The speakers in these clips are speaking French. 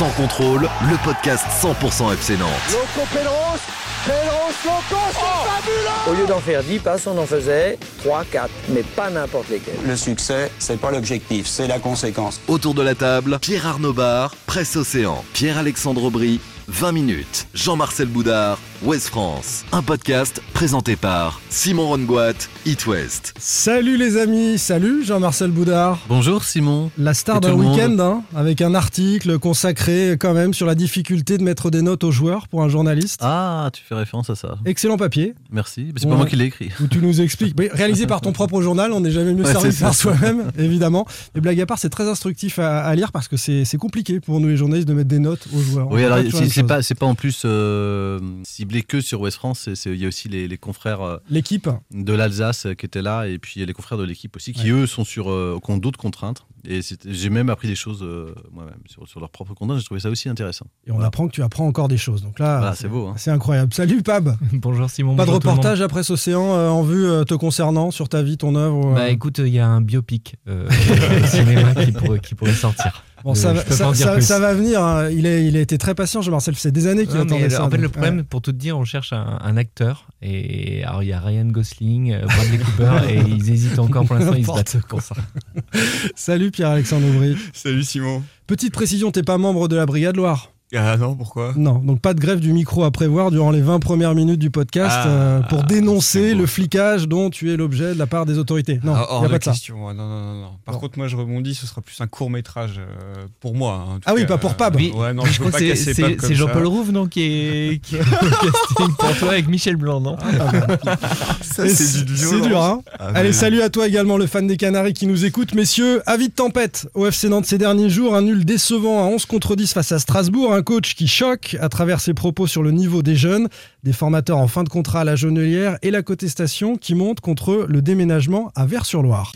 Sans contrôle, le podcast 100% FC Nantes. Loco Pedros, Pedros Loco, c'est fabuleux Au lieu d'en faire 10 passes, on en faisait 3, 4, mais pas n'importe lesquels. Le succès, c'est pas l'objectif, c'est la conséquence. Autour de la table, Pierre Arnaud Bar, Presse Océan, Pierre-Alexandre Aubry, 20 minutes, Jean-Marcel Boudard, Ouest France. Un podcast présenté par Simon Rongoat, It West. Salut les amis, salut Jean-Marcel Boudard. Bonjour Simon. La star d'un week-end, hein, avec un article consacré quand même sur la difficulté de mettre des notes aux joueurs pour un journaliste. Ah, tu fais référence à ça. Excellent papier, Merci. C'est Ouais. pas moi qui l'ai écrit. où tu nous expliques, mais réalisé par ton propre journal, on n'est jamais mieux Ouais, servi par soi-même, évidemment. Et blague à part, c'est très instructif à, à lire parce que c'est compliqué pour nous les journalistes de mettre des notes aux joueurs. Oui, alors c'est pas, pas en plus euh, ciblé que sur Ouest France. Il y a aussi les, les confrères euh, L'équipe, de l'Alsace euh, qui étaient là et puis il y a les confrères de l'équipe aussi qui Ouais. eux sont sur euh, qui ont d'autres contraintes. Et j'ai même appris des choses euh, moi-même sur, sur leurs propres contraintes. J'ai trouvé ça aussi intéressant. et on apprend que tu apprends encore des choses. Donc là, Voilà, c'est beau. hein. c'est incroyable. Salut Pab, Bonjour Simon. pas de bonjour reportage après ce océan euh, en vue euh, te concernant sur ta vie, ton œuvre. euh, Bah écoute, il y a un biopic euh, au cinéma qui pourrait, qui pourrait sortir. Bon, ça, va, ça, va venir. hein. Il, est, il a été très patient, Jean-Marcel. C'est des années qu'il Ouais, attendait mais ça. en fait, le donc, problème, pour tout te dire, on cherche un, un acteur. Et alors, il y a Ryan Gosling, euh, Bradley Cooper, et ils hésitent encore pour l'instant, ils se battent pour ça. Salut Pierre-Alexandre Aubry. Salut Simon. Petite précision, t'es pas membre de la Brigade Loire. Ah non, pourquoi? Non, donc pas de grève du micro à prévoir durant les 20 premières minutes du podcast Ah, euh, pour dénoncer c'est beau, le ça. flicage dont tu es l'objet de la part des autorités. Non, Ah, il hors n'y a de pas de ça. question. Ah, Non, non, non, non. Par Bon. contre, moi, je rebondis. Ce sera plus un court métrage pour moi. hein, en tout Ah oui, cas, pas pour euh, Pab. Oui, Ouais, non, mais je, crois que c'est- ça. Jean-Paul Rouve, non, qui est, qui est casting pour toi avec Michel Blanc, non? Ça, Et c'est du C'est violence. dur, hein Ah, Allez, salut à toi également, le fan des Canaries qui nous écoute. Messieurs, avis de tempête au FC Nantes ces derniers jours. Un nul décevant à 11 contre 10 face à Strasbourg. Un coach qui choque à travers ses propos sur le niveau des jeunes. Des formateurs en fin de contrat à la Jonelière et la contestation qui monte contre le déménagement à Vers-sur-Loire.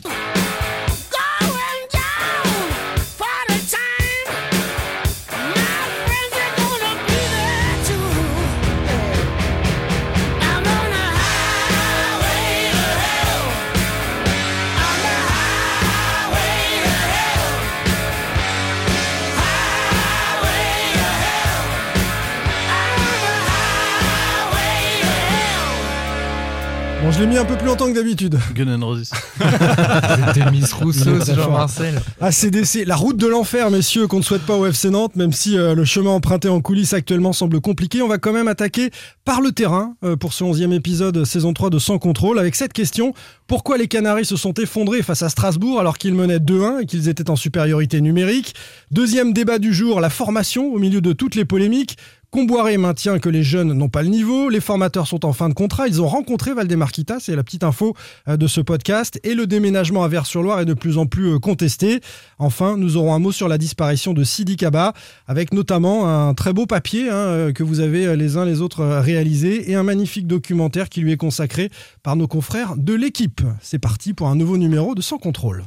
Je l'ai mis un peu plus longtemps que d'habitude. Gun and Roses. C'était Miss Rousseau, c'est. Jean-Marcel. ACDC, la route de l'enfer, messieurs, qu'on ne souhaite pas au FC Nantes, même si euh, le chemin emprunté en coulisses actuellement semble compliqué. On va quand même attaquer par le terrain euh, pour ce 11e épisode saison 3 de Sans Contrôle avec cette question. Pourquoi les Canaries se sont effondrés face à Strasbourg alors qu'ils menaient 2-1 et qu'ils étaient en supériorité numérique? Deuxième débat du jour, la formation au milieu de toutes les polémiques. Comboiré maintient que les jeunes n'ont pas le niveau, les formateurs sont en fin de contrat, ils ont rencontré Valdemarquita, c'est la petite info euh, de ce podcast, et le déménagement à Vers-sur-Loire est de plus en plus euh, contesté. Enfin, nous aurons un mot sur la disparition de Sidi Kaba, avec notamment un très beau papier hein, euh, que vous avez les uns les autres réalisé, et un magnifique documentaire qui lui est consacré par nos confrères de l'équipe. C'est parti pour un nouveau numéro de Sans Contrôle.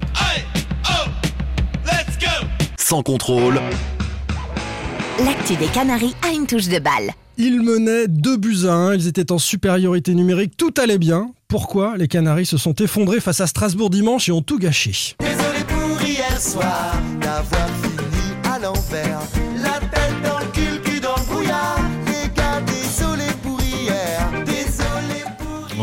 Sans contrôle, L'actu des Canaries a une touche de balle. Ils menaient 2 buts à 1, ils étaient en supériorité numérique, tout allait bien. Pourquoi les Canaries se sont effondrés face à Strasbourg dimanche et ont tout gâché? Désolé pour hier soir d'avoir fini à l'envers.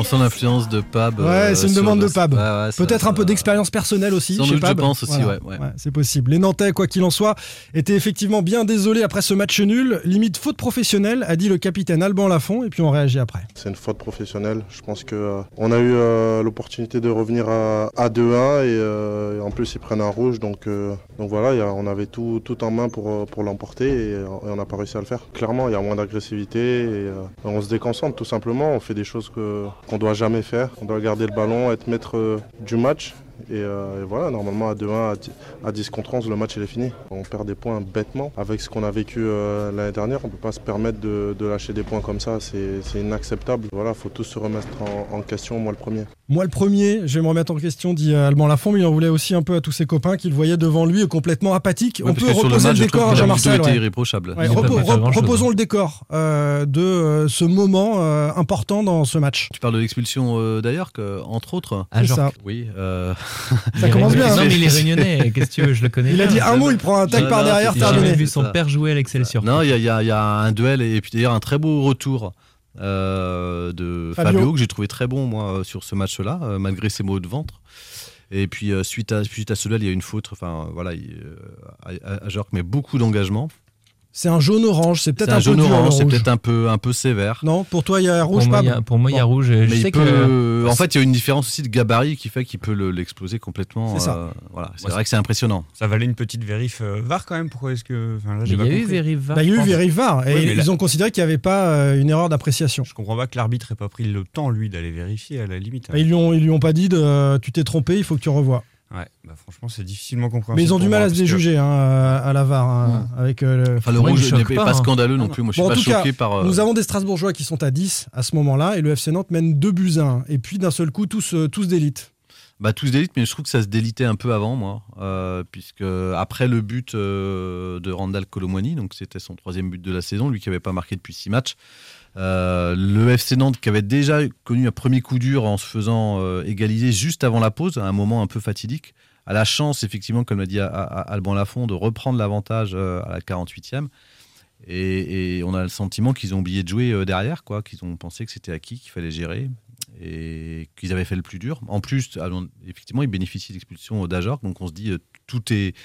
Sent l'influence de Pab. Ouais, euh, c'est une demande le- de Pab. Ouais, ouais, ça- Peut-être un peu d'expérience personnelle aussi. Sans chez doute, je pense aussi, ouais, ouais. c'est possible. Les Nantais, quoi qu'il en soit, étaient effectivement bien désolés après ce match nul. Limite faute professionnelle, a dit le capitaine Alban Lafont, et puis on réagit après. C'est une faute professionnelle. Je pense que euh, on a eu euh, l'opportunité de revenir à, à 2-1 et, euh, et en plus ils prennent un rouge. Donc, euh, donc voilà, il y a- on avait tout, tout en main pour, pour l'emporter et, et on n'a pas réussi à le faire. Clairement, il y a moins d'agressivité et euh, on se déconcentre tout simplement. On fait des choses que, qu'on doit jamais faire. On doit garder le ballon, être maître euh, du match. Et, euh, et voilà, normalement à 2-1, à 10 à 10 contre 11, le match il est fini. On perd des points bêtement. Avec ce qu'on a vécu euh, l'année dernière, on ne peut pas se permettre de, lâcher des points comme ça. C'est inacceptable. Voilà, faut tous se remettre en question, moi le premier. Moi, le premier, je vais me remettre en question, dit euh, Alban Lafont, mais il en voulait aussi un peu à tous ses copains qu'il voyait devant lui complètement apathique. Ouais, On peut le reposer match, le, décor à Jean-Marcel. était ouais. irréprochable. Ouais, repo- reposons le décor euh, de euh, ce moment euh, important dans ce match. Tu parles de l'expulsion euh, d'ailleurs, entre autres. Ah, genre, ça. Oui. euh, Ça commence bien. Non, hein. mais il est réunionnais. Qu'est-ce que tu veux Je le connais. Il a dit un mot, il prend un tac Non, par non, derrière, J'ai terminé. jamais vu son père jouer à l'Excelsior. Non, il y, a- un duel et puis d'ailleurs un très beau retour euh, de Fabio. Fabio. que j'ai trouvé très bon moi euh, sur ce match-là, euh, malgré ses maux de ventre. Et puis euh, suite à suite à ce duel, il y a une faute. Enfin voilà, il, euh, à, à Jork, mais beaucoup d'engagement. C'est un jaune orange, c'est peut-être un un, jaune peu orange, c'est peut-être un peu un peu sévère. Non, pour toi, il y a rouge, Pour moi, pas il y a- pour moi, il y a rouge. Je Mais sais il que peut- en fait, il y a une différence aussi de gabarit qui fait qu'il peut le- l'exploser complètement. C'est ça. euh, voilà, c'est Ouais, vrai que c'est impressionnant. Ça valait une petite vérif euh, VAR quand même. Pourquoi est-ce que. Enfin, là, j'ai il y pas a eu. Vérif VAR, Bah, il y a eu. Vérif VAR, et Oui, ils là- ont considéré qu'il n'y avait pas euh, une erreur d'appréciation. Je comprends pas que l'arbitre ait pas pris le temps, lui, d'aller vérifier à la limite. Bah, ils, lui ont, ils lui ont pas dit de, euh, tu t'es trompé, il faut que tu revoies. Ouais, bah, franchement, c'est difficilement compréhensible. Mais ils ont du mal à se que- déjuger hein, à la VAR. hein, avec, euh, le- Enfin, le rouge n'est pas, pas, hein. scandaleux non non. plus. Moi, je suis Bon, en pas tout cas, choqué par. euh, Nous avons des Strasbourgeois qui sont à 10 à ce moment-là, et le FC Nantes mène 2 buts à 1. Et puis d'un seul coup, tous, euh, tous d'élite. Bah, tous d'élite, mais je trouve que ça se délitait un peu avant, moi, euh, puisque après le but euh, de Randall Colomwani, donc c'était son troisième but de la saison, lui qui n'avait pas marqué depuis six matchs, euh, le FC Nantes qui avait déjà connu un premier coup dur en se faisant euh, égaliser juste avant la pause, à un moment un peu fatidique, a la chance, effectivement, comme l'a dit Alban Lafont, de reprendre l'avantage euh, à la 48e. Et, on a le sentiment qu'ils ont oublié de jouer derrière, quoi, qu'ils ont pensé que c'était acquis, qu'il fallait gérer et qu'ils avaient fait le plus dur. En plus, alors, effectivement, ils bénéficient de l'expulsion d'Ajorc, donc on se dit tout est,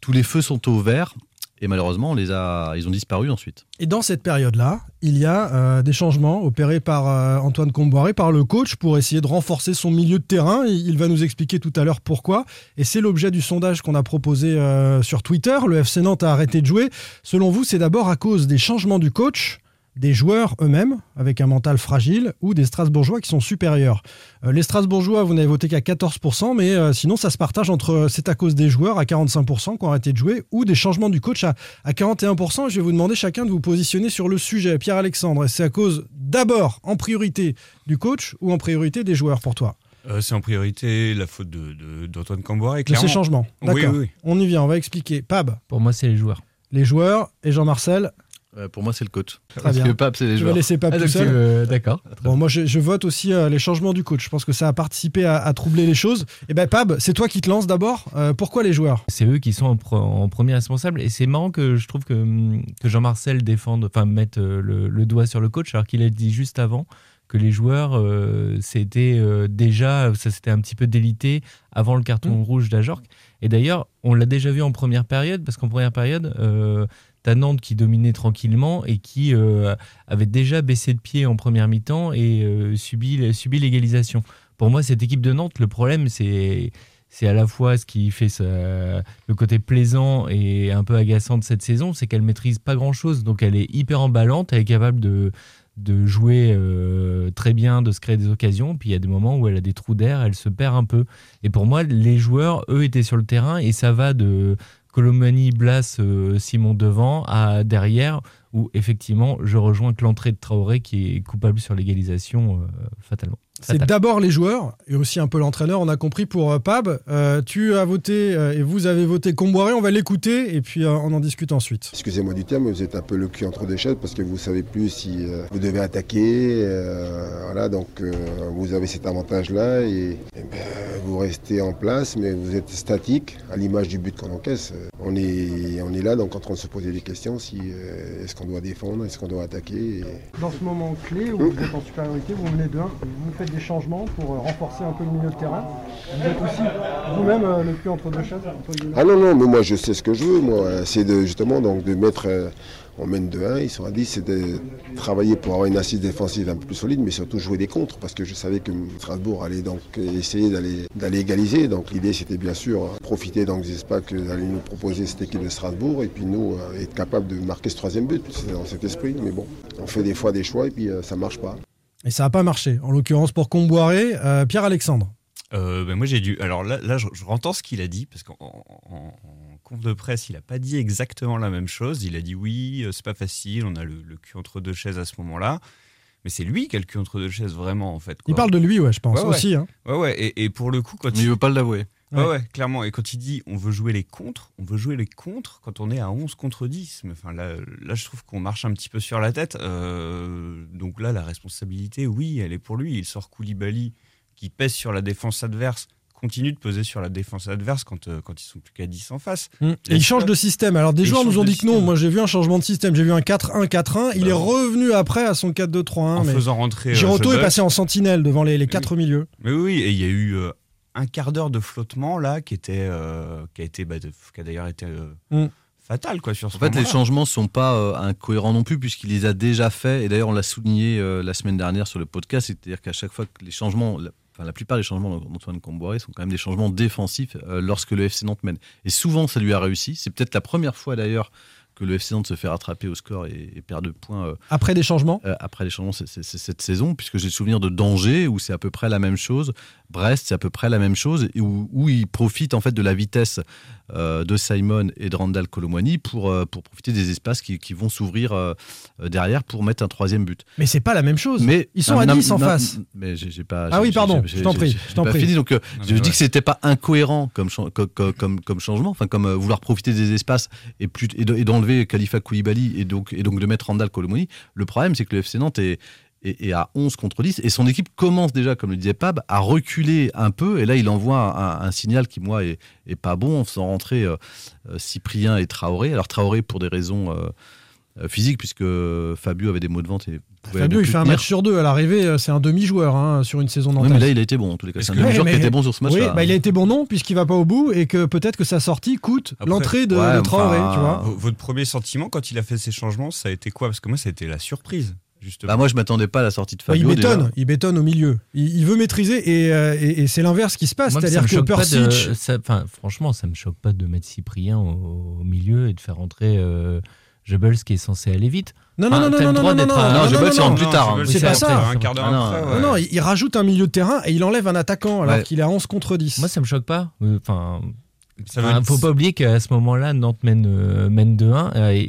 tous les feux sont au vert. Et malheureusement, on les a, ils ont disparu ensuite. Et dans cette période-là, il y a euh, des changements opérés par euh, Antoine Comboiré, par le coach, pour essayer de renforcer son milieu de terrain. Il, il va nous expliquer tout à l'heure pourquoi. Et c'est l'objet du sondage qu'on a proposé euh, sur Twitter. Le FC Nantes a arrêté de jouer. Selon vous, c'est d'abord à cause des changements du coach, des joueurs eux-mêmes, avec un mental fragile, ou des Strasbourgeois qui sont supérieurs. Euh, les Strasbourgeois, vous n'avez voté qu'à 14%, mais euh, sinon, ça se partage entre euh, c'est à cause des joueurs à 45% qui ont arrêté de jouer, ou des changements du coach à, à 41%. Je vais vous demander chacun de vous positionner sur le sujet. Pierre-Alexandre, c'est à cause d'abord, en priorité, du coach ou en priorité des joueurs pour toi? Euh, c'est en priorité la faute de- de- d'Antoine Camboire. De ces changements. Oui, D'accord. oui, oui. On y vient, on va expliquer. Pab, Pour moi, c'est les joueurs. les joueurs et Jean-Marcel. Euh, pour moi, c'est le coach. Très Parce bien. que Pape, c'est les Je vais joueurs. laisser Pab Ah, tout seul. veux- D'accord. Bon, moi, je, je vote aussi euh, les changements du coach. Je pense que ça a participé à, à troubler les choses. Et ben, Pab, c'est toi qui te lances d'abord. Euh, pourquoi les joueurs? C'est eux qui sont en, pro- en premier responsable. Et c'est marrant que je trouve que, hum, que Jean-Marcel défende, enfin, mette euh, le, le doigt sur le coach, alors qu'il a dit juste avant que les joueurs, euh, c'était euh, déjà, ça s'était un petit peu délité avant le carton Mm. rouge d'Ajorc. Et d'ailleurs, on l'a déjà vu en première période, parce qu'en première période, euh, t'as Nantes qui dominait tranquillement et qui euh, avait déjà baissé de pied en première mi-temps et euh, subi, l'égalisation. Pour moi, cette équipe de Nantes, le problème, c'est c'est à la fois ce qui fait le côté plaisant et un peu agaçant de cette saison, c'est qu'elle maîtrise pas grand chose. Donc elle est hyper emballante, elle est capable de, de jouer euh, très bien, de se créer des occasions. Puis il y a des moments où elle a des trous d'air, elle se perd un peu. Et pour moi, les joueurs, eux, étaient sur le terrain et ça va de Colomani, Blas, euh, Simon devant à derrière, où effectivement, je rejoins que l'entrée de Traoré qui est coupable sur l'égalisation euh, fatalement. C'est d'abord les joueurs et aussi un peu l'entraîneur. On a compris pour euh, Pab. Euh, tu as voté euh, et vous avez voté Comboiré. On va l'écouter et puis euh, on en discute ensuite. Excusez-moi du terme, mais vous êtes un peu le cul entre deux chaises parce que vous savez plus si euh, vous devez attaquer. euh, voilà, donc euh, vous avez cet avantage-là et, et ben, vous restez en place, mais vous êtes statique à l'image du but qu'on encaisse. On est, on est là donc en train de se poser des questions si euh, est-ce qu'on doit défendre, est-ce qu'on doit attaquer. et- Dans ce moment clé où vous êtes en supériorité, vous menez de 1, vous faites des changements pour euh, renforcer un peu le milieu de terrain. Vous êtes aussi vous-même euh, le cul entre deux chaises. Ah non, non, mais moi je sais ce que je veux, moi. C'est de, justement donc de mettre. euh, on mène de 1, ils sont à 10, c'est de travailler pour avoir une assise défensive un peu plus solide, mais surtout jouer des contres, parce que je savais que Strasbourg allait donc essayer d'aller d'aller égaliser. Donc l'idée c'était bien sûr profiter donc des espaces que allait nous proposer cette équipe de Strasbourg, et puis nous être capable de marquer ce troisième but. C'est dans cet esprit, mais bon, on fait des fois des choix et puis ça marche pas. Et ça n'a pas marché. En l'occurrence pour Comboiré, euh, Pierre-Alexandre. Euh, ben moi j'ai dû. Alors là, là je, je entends ce qu'il a dit parce qu'en en, en- en conf de presse, il n'a pas dit exactement la même chose. Il a dit oui, euh, c'est pas facile, on a le, le cul entre deux chaises à ce moment-là. mais c'est lui qui a le cul entre deux chaises vraiment en fait. Il parle de lui, ouais, je pense Ouais, ouais. aussi. hein. Ouais, ouais, et, et pour le coup, quand Mais il veut pas l'avouer. Ouais, Ouais. ouais, clairement. Et quand il dit on veut jouer les contres, on veut jouer les contres quand on est à 11 contre 10. Mais enfin, là, là je trouve qu'on marche un petit peu sur la tête. Euh, donc là, la responsabilité, oui, elle est pour lui. Il sort Koulibaly qui pèse sur la défense adverse, continue de peser sur la défense adverse quand, euh, quand ils sont plus qu'à 10 en face. Mm. Et il change de système. Alors des joueurs nous ont dit que non. Moi j'ai vu un changement de système. J'ai vu un 4-1-4-1. Il Bah est revenu après à son 4-2-3-1. En mais faisant rentrer. euh, Giroto est passé en sentinelle devant les, les quatre milieux. Mais oui, et il y a eu euh, un quart d'heure de flottement là qui était, euh, qui a été, bah, de- qui a d'ailleurs été euh, Mm. fatal quoi sur ce En fait, les changements sont pas euh, incohérents non plus, puisqu'il les a déjà faits. Et d'ailleurs, on l'a souligné euh, la semaine dernière sur le podcast, c'est-à-dire qu'à chaque fois que les changements, la, enfin, la plupart des changements d'Antoine Comboiré sont quand même des changements défensifs euh, lorsque le FC Nantes mène. Et souvent, ça lui a réussi. C'est peut-être la première fois d'ailleurs que le FC Nantes se fait rattraper au score et, et perd de points. euh, Après des changements. euh, après les changements, c'est cette saison, puisque j'ai le souvenir de Danger, où c'est à peu près la même chose. Brest, c'est à peu près la même chose, et où, où il profite en fait de la vitesse de Simon et de Randall Colomwani pour, euh, pour profiter des espaces qui, qui vont s'ouvrir euh, euh, derrière pour mettre un troisième but. Mais c'est pas la même chose. Mais Ils sont non, à non, 10 en non, face. Mais j'ai pas. Ah oui, pardon, je t'en prie, je t'en pas prie. fini, donc euh, Non, je dis que c'était pas incohérent comme, comme, comme- comme, comme changement, enfin comme euh, vouloir profiter des espaces et, plus, et de- et d'enlever Khalifa Koulibaly et donc, et donc de mettre Randall Colomoni. Le problème, c'est que le FC Nantes est, est à 11 contre 10 et son équipe commence déjà, comme le disait Pab, à reculer un peu. Et là, il envoie un, un signal qui, moi, est, est pas bon en faisant rentrer euh, euh, Cyprien et Traoré. Alors, Traoré pour des raisons. euh, physiques puisque Fabio avait des maux de vente et pouvait Fabio, il fait un match sur deux. À l'arrivée, c'est un demi-joueur hein, sur une saison Oui, nantaise. mais là, il a été bon en tous les cas. C'est un demi-joueur qui était bon sur ce match-là. Oui, bah, il a été bon non, puisqu'il va pas au bout et que peut-être que sa sortie coûte l'entrée de, Ouais, de Traoré, enfin, tu vois. V- Votre premier sentiment quand il a fait ces changements, ça a été quoi? Parce que moi, ça a été la surprise, justement. Bah, moi, je m'attendais pas à la sortie de Ouais, Fabio. il bétonne, déjà. il bétonne au milieu. Il, il veut maîtriser et, euh, et- et c'est l'inverse qui se passe. Moi, ça C'est-à-dire me que choque pas de- Persic, ça- enfin, franchement, ça me choque pas de mettre Cyprien au, au milieu et de faire rentrer euh, qui est censé aller vite. Non, non, Enfin, non, non, non, non, non, Non, non, Goebbels, non, c'est en non, plus non, tard. C'est pas ça. Non, il, il rajoute un milieu de terrain et il enlève un attaquant alors qu'il est à 11 contre 10. Moi, ça me choque pas. Euh, Enfin, Veut Enfin, dire- faut pas oublier qu'à ce moment-là, Nantes mène, euh, mène 2-1. euh, et,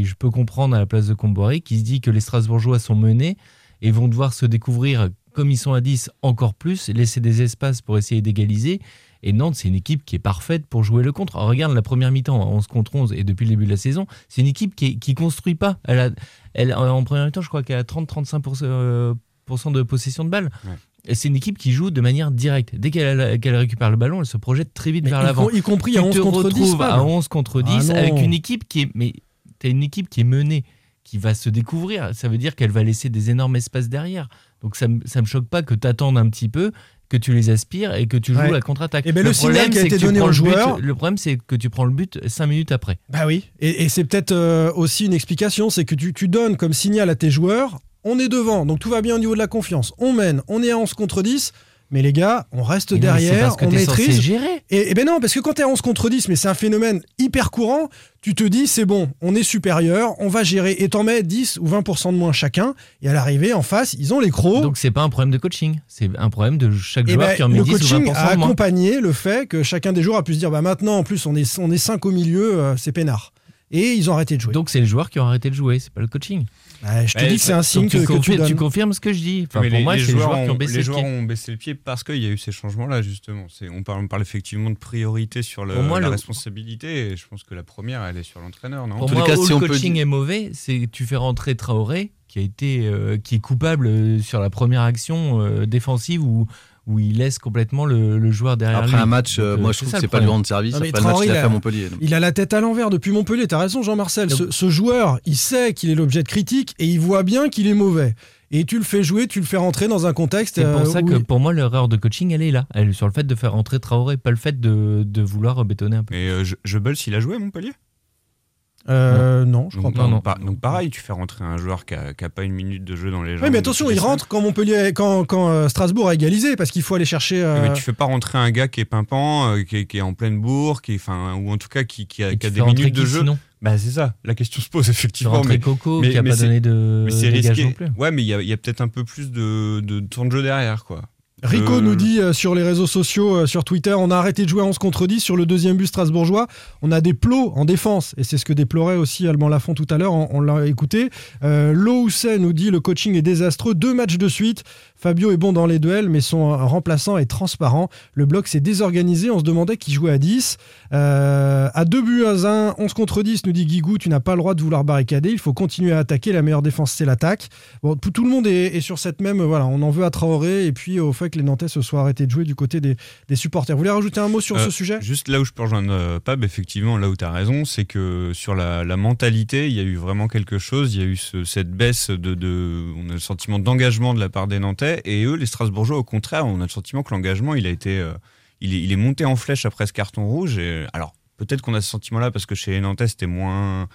et je peux comprendre à la place de Comboiré qui se dit que les Strasbourgeois sont menés et vont devoir se découvrir, comme ils sont à 10, encore plus, laisser des espaces pour essayer d'égaliser. Et Nantes, c'est une équipe qui est parfaite pour jouer le contre. Alors, regarde la première mi-temps, hein, 11 contre 11, et depuis le début de la saison, c'est une équipe qui, qui construit pas. Elle a, elle, en première mi-temps, je crois qu'elle a 30-35% euh, de possession de balle. Ouais. Et c'est une équipe qui joue de manière directe. Dès qu'elle récupère le ballon, elle se projette très vite Mais vers l'avant y compris tu à 11 te contre 10. retrouves Fab. à 11 contre 10 Ah avec une équipe qui est mais une équipe qui est menée qui va se découvrir ça veut dire qu'elle va laisser des énormes espaces derrière donc ça ça me choque pas que tu attendes un petit peu que tu les aspires et que tu joues Ouais. la contre-attaque Eh ben, le signal problème, qui a c'est été que tu donné aux le but- joueurs- le problème c'est que tu prends le but 5 minutes après Bah oui, et, et c'est peut-être euh, aussi une explication, c'est que tu, tu donnes comme signal à tes joueurs, on est devant, donc tout va bien au niveau de la confiance, on mène, on est à 11 contre 10, mais les gars, on reste Mais derrière, on maîtrise. gérer Et, et ben non, parce que quand t'es à 11 contre 10, mais c'est un phénomène hyper courant, tu te dis c'est bon, on est supérieur, on va gérer, et t'en mets 10 ou 20% de moins chacun, et à l'arrivée, en face, ils ont les crocs. donc c'est pas un problème de coaching c'est un problème de chaque Et joueur ben, qui en met le 10 ou 20% coaching a accompagné le fait que chacun des joueurs a pu se dire bah maintenant en plus on est on est 5 au milieu, euh, c'est peinard. Et ils ont arrêté de jouer. donc c'est les joueurs qui ont arrêté de jouer c'est pas le coaching Ouais, je te dis que c'est un signe que, tu, que tu confirmes, donnes. tu confirmes ce que je dis enfin, pour les, moi les c'est les joueurs, joueurs qui ont ont, baissé les le joueurs pied ont baissé le pied parce qu'il y a eu ces changements-là, justement. C'est- On parle, on parle effectivement de priorité sur le, moi, la le- responsabilité. Et je pense que la première, elle est sur l'entraîneur, non? Pour moi, cas, où si le peut coaching est mauvais, c'est que tu fais rentrer Traoré, qui a été, euh, qui est coupable euh, sur la première action euh, défensive où, où il laisse complètement le, le joueur derrière Après lui. un match, euh, Donc, euh, moi je trouve ça, que c'est pas lui rendre service. Après le match Traoré, qu'il a il fait a- à Montpellier. donc. Il a la tête à l'envers depuis Montpellier, t'as raison Jean-Marcel. Ce, ce joueur, il sait qu'il est l'objet de critique et il voit bien qu'il est mauvais. Et tu le fais jouer, tu le fais rentrer dans un contexte. C'est pour euh, ça que il- pour moi l'erreur de coaching elle est là, elle est sur le fait de faire rentrer Traoré, pas le fait de, de vouloir bétonner un peu. Mais euh, Je- Goebbels, il a joué à Montpellier? Euh, non, je crois donc, pas. non, non. pa- donc pareil, tu fais rentrer un joueur qui a, qui a pas une minute de jeu dans les jambes. Oui, mais attention, il rentre quand Montpellier, quand, quand euh, Strasbourg a égalisé, parce qu'il faut aller chercher. semaines. euh, Mais tu fais pas rentrer un gars qui est pimpant, euh, qui, est, qui est en pleine bourre, qui est, enfin, ou en tout cas qui, qui a, qui des minutes de jeu. sinon Bah c'est ça, la question se pose effectivement. Mais, Coco mais- qui a mais pas donné de, mais c'est risqué. non plus. Ouais, mais il y a, il y a peut-être un peu plus de, de temps de jeu derrière, quoi. Rico Euh, nous dit euh, sur les réseaux sociaux, euh, sur Twitter, on a arrêté de jouer à 11 contre 10 sur le deuxième but strasbourgeois. On a des plots en défense. Et c'est ce que déplorait aussi Alban Lafont tout à l'heure. On, on l'a écouté. Lo Housset nous dit le coaching est désastreux. Deux matchs de suite. Fabio est bon dans les duels, mais son remplaçant est transparent. Le bloc s'est désorganisé. On se demandait qui jouait à 10. Euh, à deux buts à 1, 11 contre 10, nous dit Guigou, tu n'as pas le droit de vouloir barricader. Il faut continuer à attaquer. La meilleure défense, c'est l'attaque. Bon, tout, tout le monde est, est sur cette même. Voilà, on en veut à Traoré et puis au fait que les Nantais se soient arrêtés de jouer du côté des, des supporters. Vous voulez rajouter un mot sur Euh, ce sujet? Juste là où je peux rejoindre euh, Pab, effectivement, là où tu as raison, c'est que sur la, la mentalité, il y a eu vraiment quelque chose. Il y a eu ce- cette baisse de, de- On a le sentiment d'engagement de la part des Nantais. Et eux, les Strasbourgeois, au contraire, on a le sentiment que l'engagement, il a été. euh, il, est, il est monté en flèche après ce carton rouge. Et, alors, peut-être qu'on a ce sentiment-là parce que chez les Nantais, c'était moins.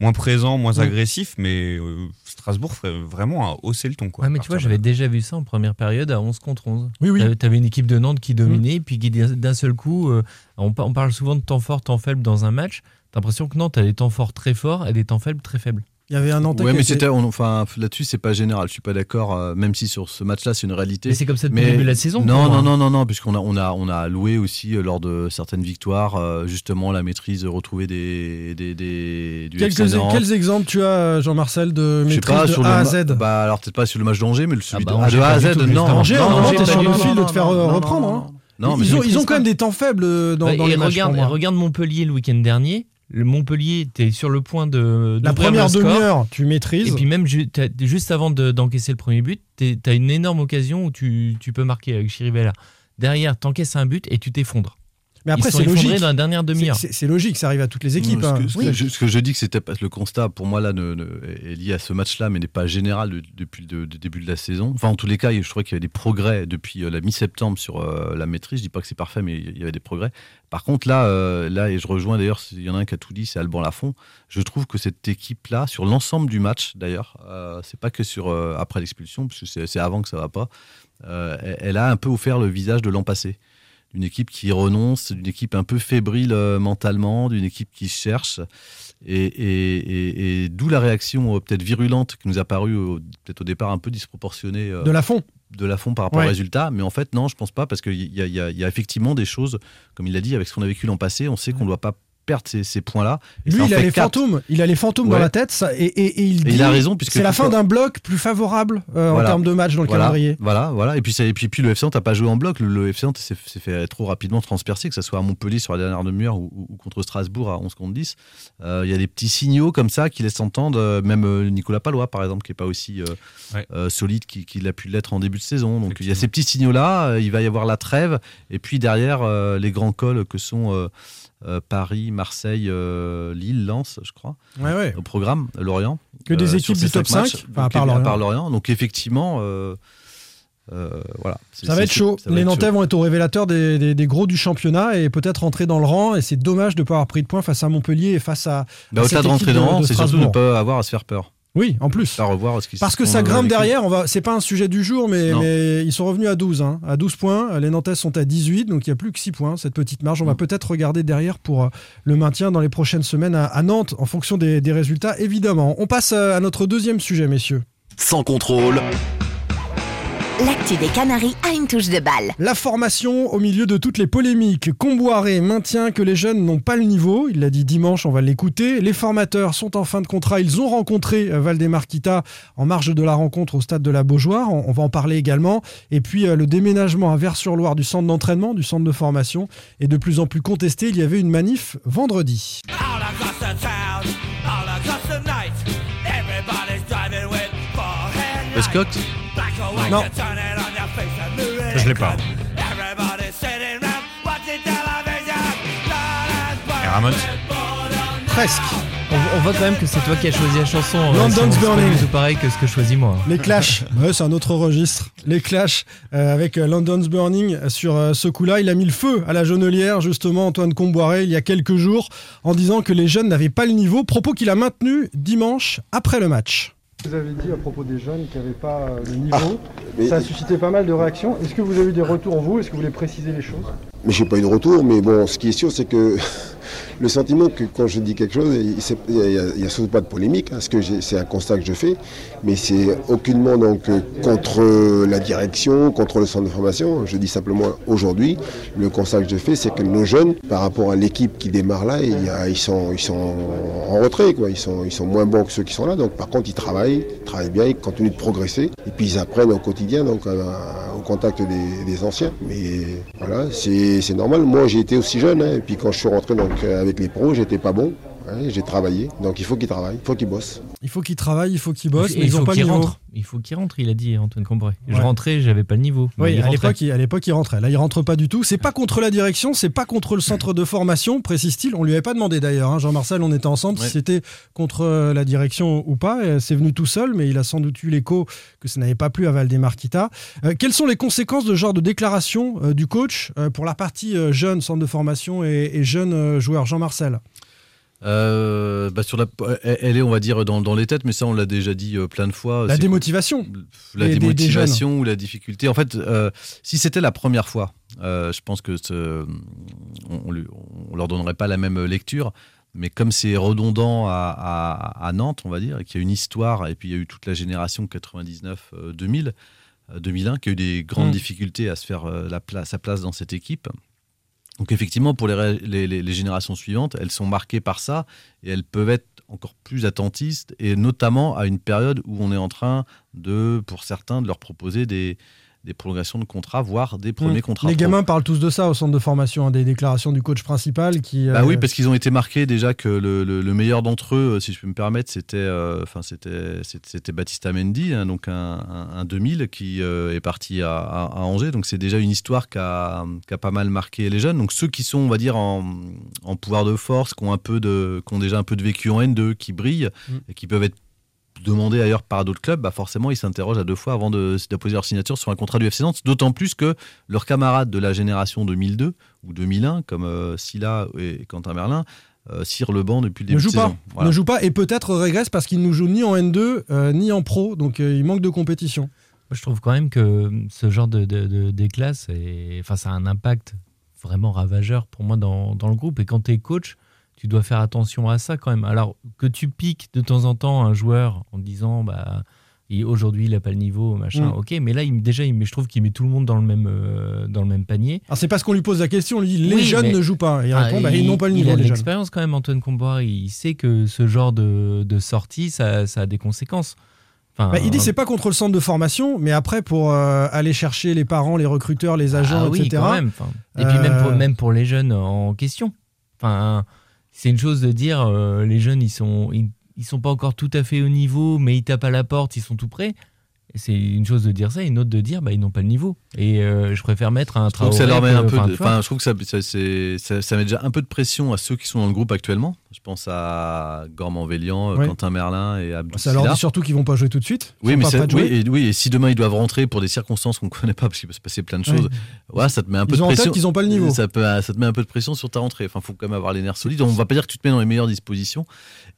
Moins présent, moins agressif, mais euh, Strasbourg ferait vraiment a haussé le ton. Quoi, Ouais, mais tu vois, de j'avais déjà vu ça en première période à 11 contre 11. Oui, oui. Tu avais une équipe de Nantes qui dominait, puis qui d'un d'un seul coup, euh, on parle souvent de temps fort, temps faible dans un match. T'as l'impression que Nantes a des temps forts très forts et des temps faibles très faibles. Il y avait un Nantais qui mais était- c'était, on- enfin, là-dessus, c'est pas général. Je suis pas d'accord, euh, même si sur ce match-là, c'est une réalité. Mais c'est comme ça depuis le début de la saison, Non, non, non, non, non, puisqu'on a, on a, on a loué aussi euh, lors de certaines victoires, euh, justement, la maîtrise de retrouver des, des, des du Quelques- FC Nantes. quels exemples tu as, Jean-Marcel, de Je sais maîtrise pas, de sur A à Z? Bah, alors peut-être pas sur le match d'Angers, mais le celui bah, de, ah, Angers, de A à Z, non. Angers, t'es sur le fil de te faire reprendre. non, hein. non, mais ils, ont, ils quand même des temps faibles dans, et les matchs. regarde Montpellier le week-end dernier. Le Montpellier était sur le point de La première demi-heure, tu maîtrises. Et puis même juste avant de- d'encaisser le premier but, tu as une énorme occasion où tu, tu peux marquer avec Chirivella. Derrière, t'encaisses un but et tu t'effondres. Mais après, c'est logique. dans la dernière demi-heure. C'est- C'est c'est logique, ça arrive à toutes les équipes. Non, hein. ce, que, ce que je, ce que je dis, que c'était pas- le constat pour moi là ne- ne- est lié à ce match-là, mais n'est pas général de- depuis le de- début de la saison. Enfin, en tous les cas, je trouvais qu'il y avait des progrès depuis euh, la mi-septembre sur euh, la maîtrise. Je dis pas que c'est parfait, mais il y avait des progrès. Par contre, là, euh, là, et je rejoins d'ailleurs, il y en a un qui a tout dit, c'est Alban Lafont. Je trouve que cette équipe-là, sur l'ensemble du match, d'ailleurs, euh, c'est pas que sur euh, après l'expulsion, parce que c'est c'est avant que ça va pas. euh, elle, elle a un peu offert le visage de l'an passé d'une équipe qui renonce, d'une équipe un peu fébrile euh, mentalement, d'une équipe qui cherche. Et, et- et- et d'où la réaction euh, peut-être virulente qui nous a paru au- peut-être au départ un peu disproportionnée. euh, De la fond. de la fond par rapport Ouais. au résultat. Mais en fait, non, je pense pas, parce qu'il y y a effectivement des choses, comme il l'a dit, avec ce qu'on a vécu l'an passé, on sait qu'on ne doit pas perdre ces, ces points-là. Et Lui, il a les fantômes. Il a les fantômes dans la tête. ça- et, et- et il Et dit il a raison, puisque c'est la fin d'un bloc plus favorable euh, en termes de match dans le voilà, calendrier. Voilà, voilà. Et puis, et puis, puis le FC Nantes n'a pas joué en bloc. Le, le FC Nantes s'est s'est fait trop rapidement transpercer, que ce soit à Montpellier sur la dernière demi-heure ou, ou- ou contre Strasbourg à 11 contre 10. Euh, Il y a des petits signaux comme ça qui laissent entendre, euh, même Nicolas Palois, par exemple, qui n'est pas aussi euh, Ouais. euh, solide qu'il qu'il a pu l'être en début de saison. Donc il y a ces petits signaux-là. euh, il va y avoir la trêve. Et puis derrière, euh, les grands cols que sont. Euh, Paris, Marseille, euh, Lille, Lens, je crois, Ouais, ouais. au programme, Lorient. Que des Euh, équipes du top cinq matchs. 5, enfin, à part à Lorient. part Lorient. Donc effectivement, voilà. Ça va être chaud. va Les être Nantais chaud. vont être au révélateur des, des- des gros du championnat et peut-être rentrer dans le rang. Et c'est dommage de ne pas avoir pris de points face à Montpellier et face à. Bah, Au-delà de rentrer dans le rang, c'est surtout de ne pas avoir à se faire peur. Oui, en plus. À revoir ce qui Parce que ça grimpe derrière, on va. C'est pas un sujet du jour, mais, ils sont revenus à 12. hein. À 12 points. Les Nantais sont à 18, donc il n'y a plus que 6 points, cette petite marge. On Mm. va peut-être regarder derrière pour euh, le maintien dans les prochaines semaines à, à Nantes, en fonction des, des résultats, évidemment. On passe euh, à notre deuxième sujet, messieurs. Sans contrôle, L'actu des Canaries a une touche de balle. La formation au milieu de toutes les polémiques. Comboiré maintient que les jeunes n'ont pas le niveau. Il l'a dit dimanche, on va l'écouter. Les formateurs sont en fin de contrat. Ils ont rencontré euh, Valdemar Kita en marge de la rencontre au stade de la Beaujoire. On, va en parler également. Et puis euh, le déménagement à Vers-sur-Loire du centre d'entraînement, du centre de formation, est de plus en plus contesté. Il y avait une manif vendredi. All Non. Je l'ai pas. Et Ramon Presque. On, on voit quand même que c'est toi qui as choisi la chanson. euh, London's Burning. du tout pareil que ce que je choisis moi. Les Clash, ouais, c'est un autre registre. Les Clash euh, avec euh, London's Burning sur euh, ce coup-là. Il a mis le feu à la Jonelière, justement, Antoine Comboiré, il y a quelques jours, en disant que les jeunes n'avaient pas le niveau. Propos qu'il a maintenu dimanche après le match. Vous avez dit à propos des jeunes qui n'avaient pas euh, le niveau. mais- Ça a suscité pas mal de réactions. Est-ce que vous avez eu des retours, vous? Est-ce que vous voulez préciser les choses? Mais j'ai pas eu de retour, mais bon, ce qui est sûr, c'est que le sentiment que quand je dis quelque chose, il n'y a, surtout pas de polémique, hein, c'est un constat que je fais, mais c'est aucunement donc contre la direction, contre le centre de formation. Je dis simplement aujourd'hui, le constat que je fais, c'est que nos jeunes, par rapport à l'équipe qui démarre là, ils, sont, ils en retrait. Ils, sont, ils moins bons que ceux qui sont là. Donc par contre, ils travaillent, travaillent bien, ils continuent de progresser, et puis ils apprennent au quotidien, donc au contact des, anciens. Mais voilà, c'est normal. Moi, j'ai été aussi jeune, hein, et puis quand je suis rentré donc, avec les pros, j'étais pas bon j'ai travaillé, donc il faut qu'il travaille, il faut qu'il bosse. Il faut qu'il travaille, il faut qu'il bosse, mais ils n'ont pas le niveau. Rentre. Il faut qu'il rentre, il a dit Antoine Combré. Je rentrais, j'avais pas le niveau. Oui, à l'époque, il, rentrait. Là, il rentre pas du tout. C'est pas contre la direction, c'est pas contre le centre de formation, précise-t-il. On lui avait pas demandé d'ailleurs. Hein. Jean-Marcel, on était ensemble si c'était contre euh, la direction ou pas. C'est venu tout seul, mais il a sans doute eu l'écho que ça n'avait pas plu à Valdemar-Kita. Euh, quelles sont les conséquences de ce genre de déclaration euh, du coach pour la partie jeune centre de formation et, et jeune joueur Jean-Marcel? Euh, bah sur la, elle est, on va dire, dans, dans, les têtes, mais ça, on l'a déjà dit euh, plein de fois. La démotivation. La démotivation ou la difficulté. En fait, euh, si c'était la première fois, je pense que ce, on, on, leur donnerait pas la même lecture. Mais comme c'est redondant à, à, Nantes, on va dire, et qu'il y a une histoire, et puis il y a eu toute la génération 99-2000, 2001, qui a eu des grandes mmh. difficultés à se faire la sa place dans cette équipe. Donc effectivement, pour les, générations suivantes, elles sont marquées par ça et elles peuvent être encore plus attentistes et notamment à une période où on est en train de, pour certains, de leur proposer des, des prolongations de contrats, voire des premiers mmh. contrats. Les gamins parlent tous de ça au centre de formation, hein, des déclarations du coach principal qui. Bah oui, euh, parce qu'ils ont été marqués déjà que le, le, meilleur d'entre eux, euh, si je peux me permettre, c'était euh, enfin c'était c'était Baptista Mendy, hein, donc un, un, 2000 qui est parti à, à, Angers. Donc c'est déjà une histoire qui a, a, pas mal marqué les jeunes. Donc ceux qui sont, on va dire, en, en pouvoir de force, qui ont un peu de, qui ont déjà un peu de vécu en N2, qui brillent mmh. et qui peuvent être demandé ailleurs par d'autres clubs, bah forcément ils s'interrogent à deux fois avant de, déposer leur signature sur un contrat du FC Nantes, d'autant plus que leurs camarades de la génération 2002 ou 2001, comme euh, Silla et Quentin Merlin, euh, cirent le banc depuis le début ne joue de pas, saison. Ne joue pas et peut-être régresse parce qu'il ne joue ni en N2 euh, ni en pro, donc il manque de compétition. je trouve quand même que ce genre de, de, enfin, ça a un impact vraiment ravageur pour moi dans, dans le groupe. Et quand tu es coach, tu dois faire attention à ça quand même. Alors que tu piques de temps en temps un joueur en disant bah aujourd'hui il n'a pas le niveau machin mm. ok mais là il, déjà il, je trouve qu'il met tout le monde dans le même euh, dans le même panier alors c'est parce qu'on lui pose la question on lui les jeunes ne jouent pas il répond bah, ils n'ont pas le niveau il a l'expérience quand même Antoine Comboire il sait que ce genre de, de sortie ça, ça, a des conséquences bah, il dit c'est pas contre le centre de formation, mais après pour euh, aller chercher les parents, les recruteurs, les agents, ah, oui, etc. Quand même. Et puis même pour, euh, même pour les jeunes en question. Enfin, c'est une chose de dire euh, les jeunes ils sont ils, sont pas encore tout à fait au niveau mais ils tapent à la porte ils sont tout prêts. C'est une chose de dire ça et une autre de dire bah ils n'ont pas le niveau. Et euh, je préfère mettre un travail ça leur met un peu enfin je trouve que ça ça, ça, met déjà un peu de pression à ceux qui sont dans le groupe actuellement je pense à Gormand Vélian, Quentin Merlin et Abdou Ça leur dit surtout qu'ils vont pas jouer tout de suite. Oui, mais oui, et, oui, et si demain ils doivent rentrer pour des circonstances qu'on connaît pas, parce qu'il peut se passer plein de choses, ouais. ça te met un peu de pression. En tête qu'ils ont pas le niveau. Ça, peut, ça te met un peu de pression sur ta rentrée. Enfin, faut quand même avoir les nerfs solides. On va pas dire que tu te mets dans les meilleures dispositions.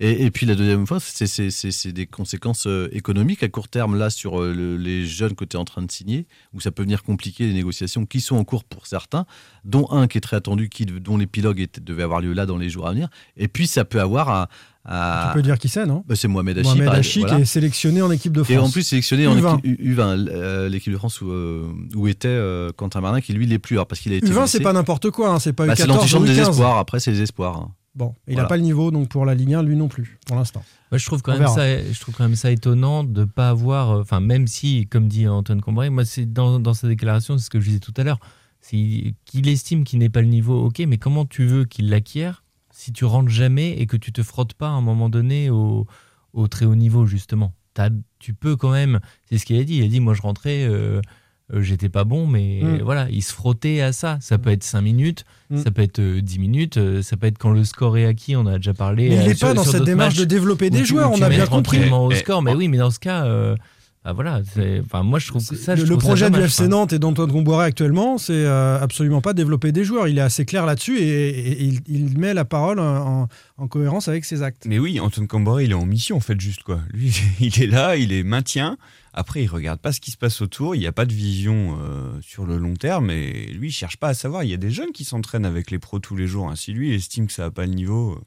Et, et puis la deuxième fois, c'est des conséquences euh, économiques à court terme là sur euh, les jeunes que tu es en train de signer, où ça peut venir compliquer les négociations qui sont en cours pour certains, dont un qui est très attendu, qui, dont l'épilogue devait avoir lieu là dans les jours à venir. Et puis ça peut avoir un tu peux dire qui c'est, non? Bah, C'est Mohamed Hachi. Mohamed Hachi qui est sélectionné en équipe de France. Et en plus sélectionné en équipe U20, euh, l'équipe de France où, euh, où était euh, Quentin Marlin, qui lui l'est plus. Alors, parce qu'il a été U20, c'est pas n'importe quoi, hein, c'est pas bah, C'est l'antichambre des espoirs, après c'est les espoirs. Hein. Bon, il n'a pas le niveau donc pour la Ligue 1, lui non plus, pour l'instant. Moi, je, trouve quand même ça, je trouve quand même ça étonnant de ne pas avoir. Enfin, même si, comme dit Antoine Combray, moi, c'est dans, dans sa déclaration, c'est ce que je disais tout à l'heure, qu'il estime qu'il n'est pas le niveau, ok, mais comment tu veux qu'il l'acquiert si tu rentres jamais et que tu te frottes pas à un moment donné au, très haut niveau, justement? tu peux quand même, c'est ce qu'il a dit, il a dit, moi je rentrais, euh, euh, j'étais pas bon, mais mm. voilà, il se frottait à ça. Ça peut être 5 minutes, mm. ça peut être 10 euh, minutes, ça peut être quand le score est acquis, on a déjà parlé. Mais il n'est pas dans cette démarche de développer des joueurs, on a bien compris. au score, mais oui, mais dans ce cas Ah, voilà, c'est- enfin, moi je trouve que ça. le, je le trouve ça projet du dommage, FC. Nantes et d'Antoine Comboiré actuellement, c'est euh, absolument pas développer des joueurs. Il est assez clair là-dessus et, et il, il met la parole en, en cohérence avec ses actes. Mais oui, Antoine Camboré, il est en mission en fait, juste quoi. Lui, il est là, il est maintien. Après, il regarde pas ce qui se passe autour. Il n'y a pas de vision euh, sur le long terme. Et lui, il cherche pas à savoir. Il y a des jeunes qui s'entraînent avec les pros tous les jours. hein. Si lui, il estime que ça n'a pas le niveau, euh,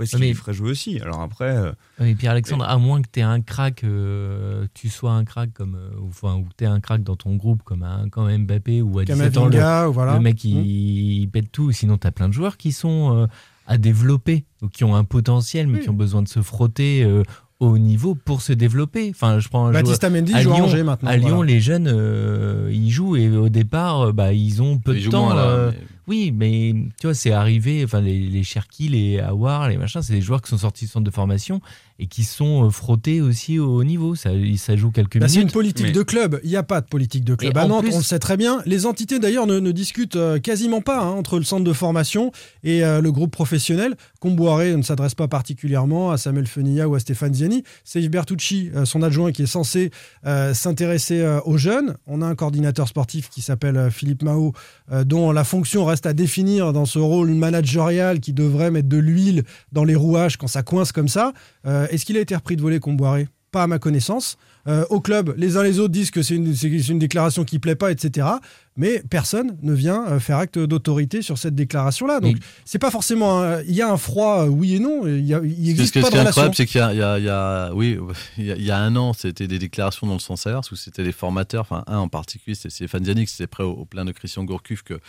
pourquoi est-ce qu'il mais- ferait jouer aussi? Alors après, euh, Oui, Pierre-Alexandre, à moins que tu aies un crack, euh, tu sois un crack comme, euh, ou, enfin, ou tu un crack dans ton groupe comme, un, comme Mbappé ou à 17 ans, le, ou voilà. le mec il, il pète tout. Sinon, tu as plein de joueurs qui sont euh, à développer ou qui ont un potentiel mais Oui. qui ont besoin de se frotter euh, au niveau pour se développer. Enfin, je prends Baptiste Mendy à joue à Lyon, Angers maintenant. à Lyon, voilà. les jeunes, euh, ils jouent et au départ, euh, bah, ils ont peu Ils de temps. moins, là, euh, mais- Oui, mais tu vois, c'est arrivé. Enfin, les, les Cherki, les Awar, les machins, c'est des joueurs qui sont sortis du centre de formation et qui sont euh, frottés aussi au haut niveau. Ça, ça joue quelques Bah, c'est une minutes. politique Mais- de club. Il n'y a pas de politique de club Et à Nantes, plus- on le sait très bien. Les entités d'ailleurs ne, ne discutent euh, quasiment pas hein, entre le centre de formation et euh, le groupe professionnel. Comboiré ne s'adresse pas particulièrement à Samuel Fenilla ou à Stéphane Ziani. C'est Yves Bertucci, euh, son adjoint, qui est censé euh, s'intéresser euh, aux jeunes. On a un coordinateur sportif qui s'appelle euh, Philippe Mao, euh, dont la fonction reste à définir dans ce rôle managérial qui devrait mettre de l'huile dans les rouages quand ça coince comme ça. Euh, Est-ce qu'il a été repris de voler Comboiré? Pas à ma connaissance. Euh, au club, les uns les autres disent que c'est une, déclaration qui plaît pas, etc. Mais personne ne vient euh, faire acte d'autorité sur cette déclaration-là. Donc, Mais- c'est pas forcément. Il y a un froid, oui et non. Il y a- il Ce pas de relation. c'est qu'il y y y a- oui, il y a, un an, c'était des déclarations dans le sens inverse où c'était les formateurs, enfin un en particulier, c'est Stéphane Ziani qui était prêt au, au plein de Christian Gourcuff que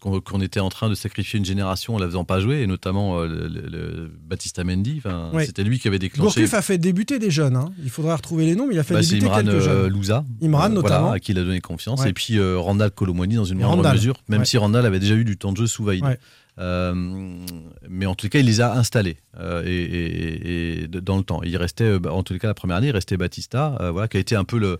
qu'on était en train de sacrifier une génération en la faisant pas jouer, et notamment euh, le, Baptista Mendy. Ouais. C'était lui qui avait déclenché. Gourcuff a fait débuter des jeunes. hein. Il faudrait retrouver les noms, mais il a fait Bah, débuter Imran quelques euh, jeunes. Louza, Imran, euh, notamment. voilà, à qui il a donné confiance, Ouais. et puis euh, Randall Colomwani dans une moindre mesure, même si Randall avait déjà eu du temps de jeu sous Vaïd. Euh, mais en tout cas, il les a installés euh, et, et- et de- dans le temps. Il restait, bah, en tout cas, la première année, il restait Batista, euh, voilà, qui a été un peu le.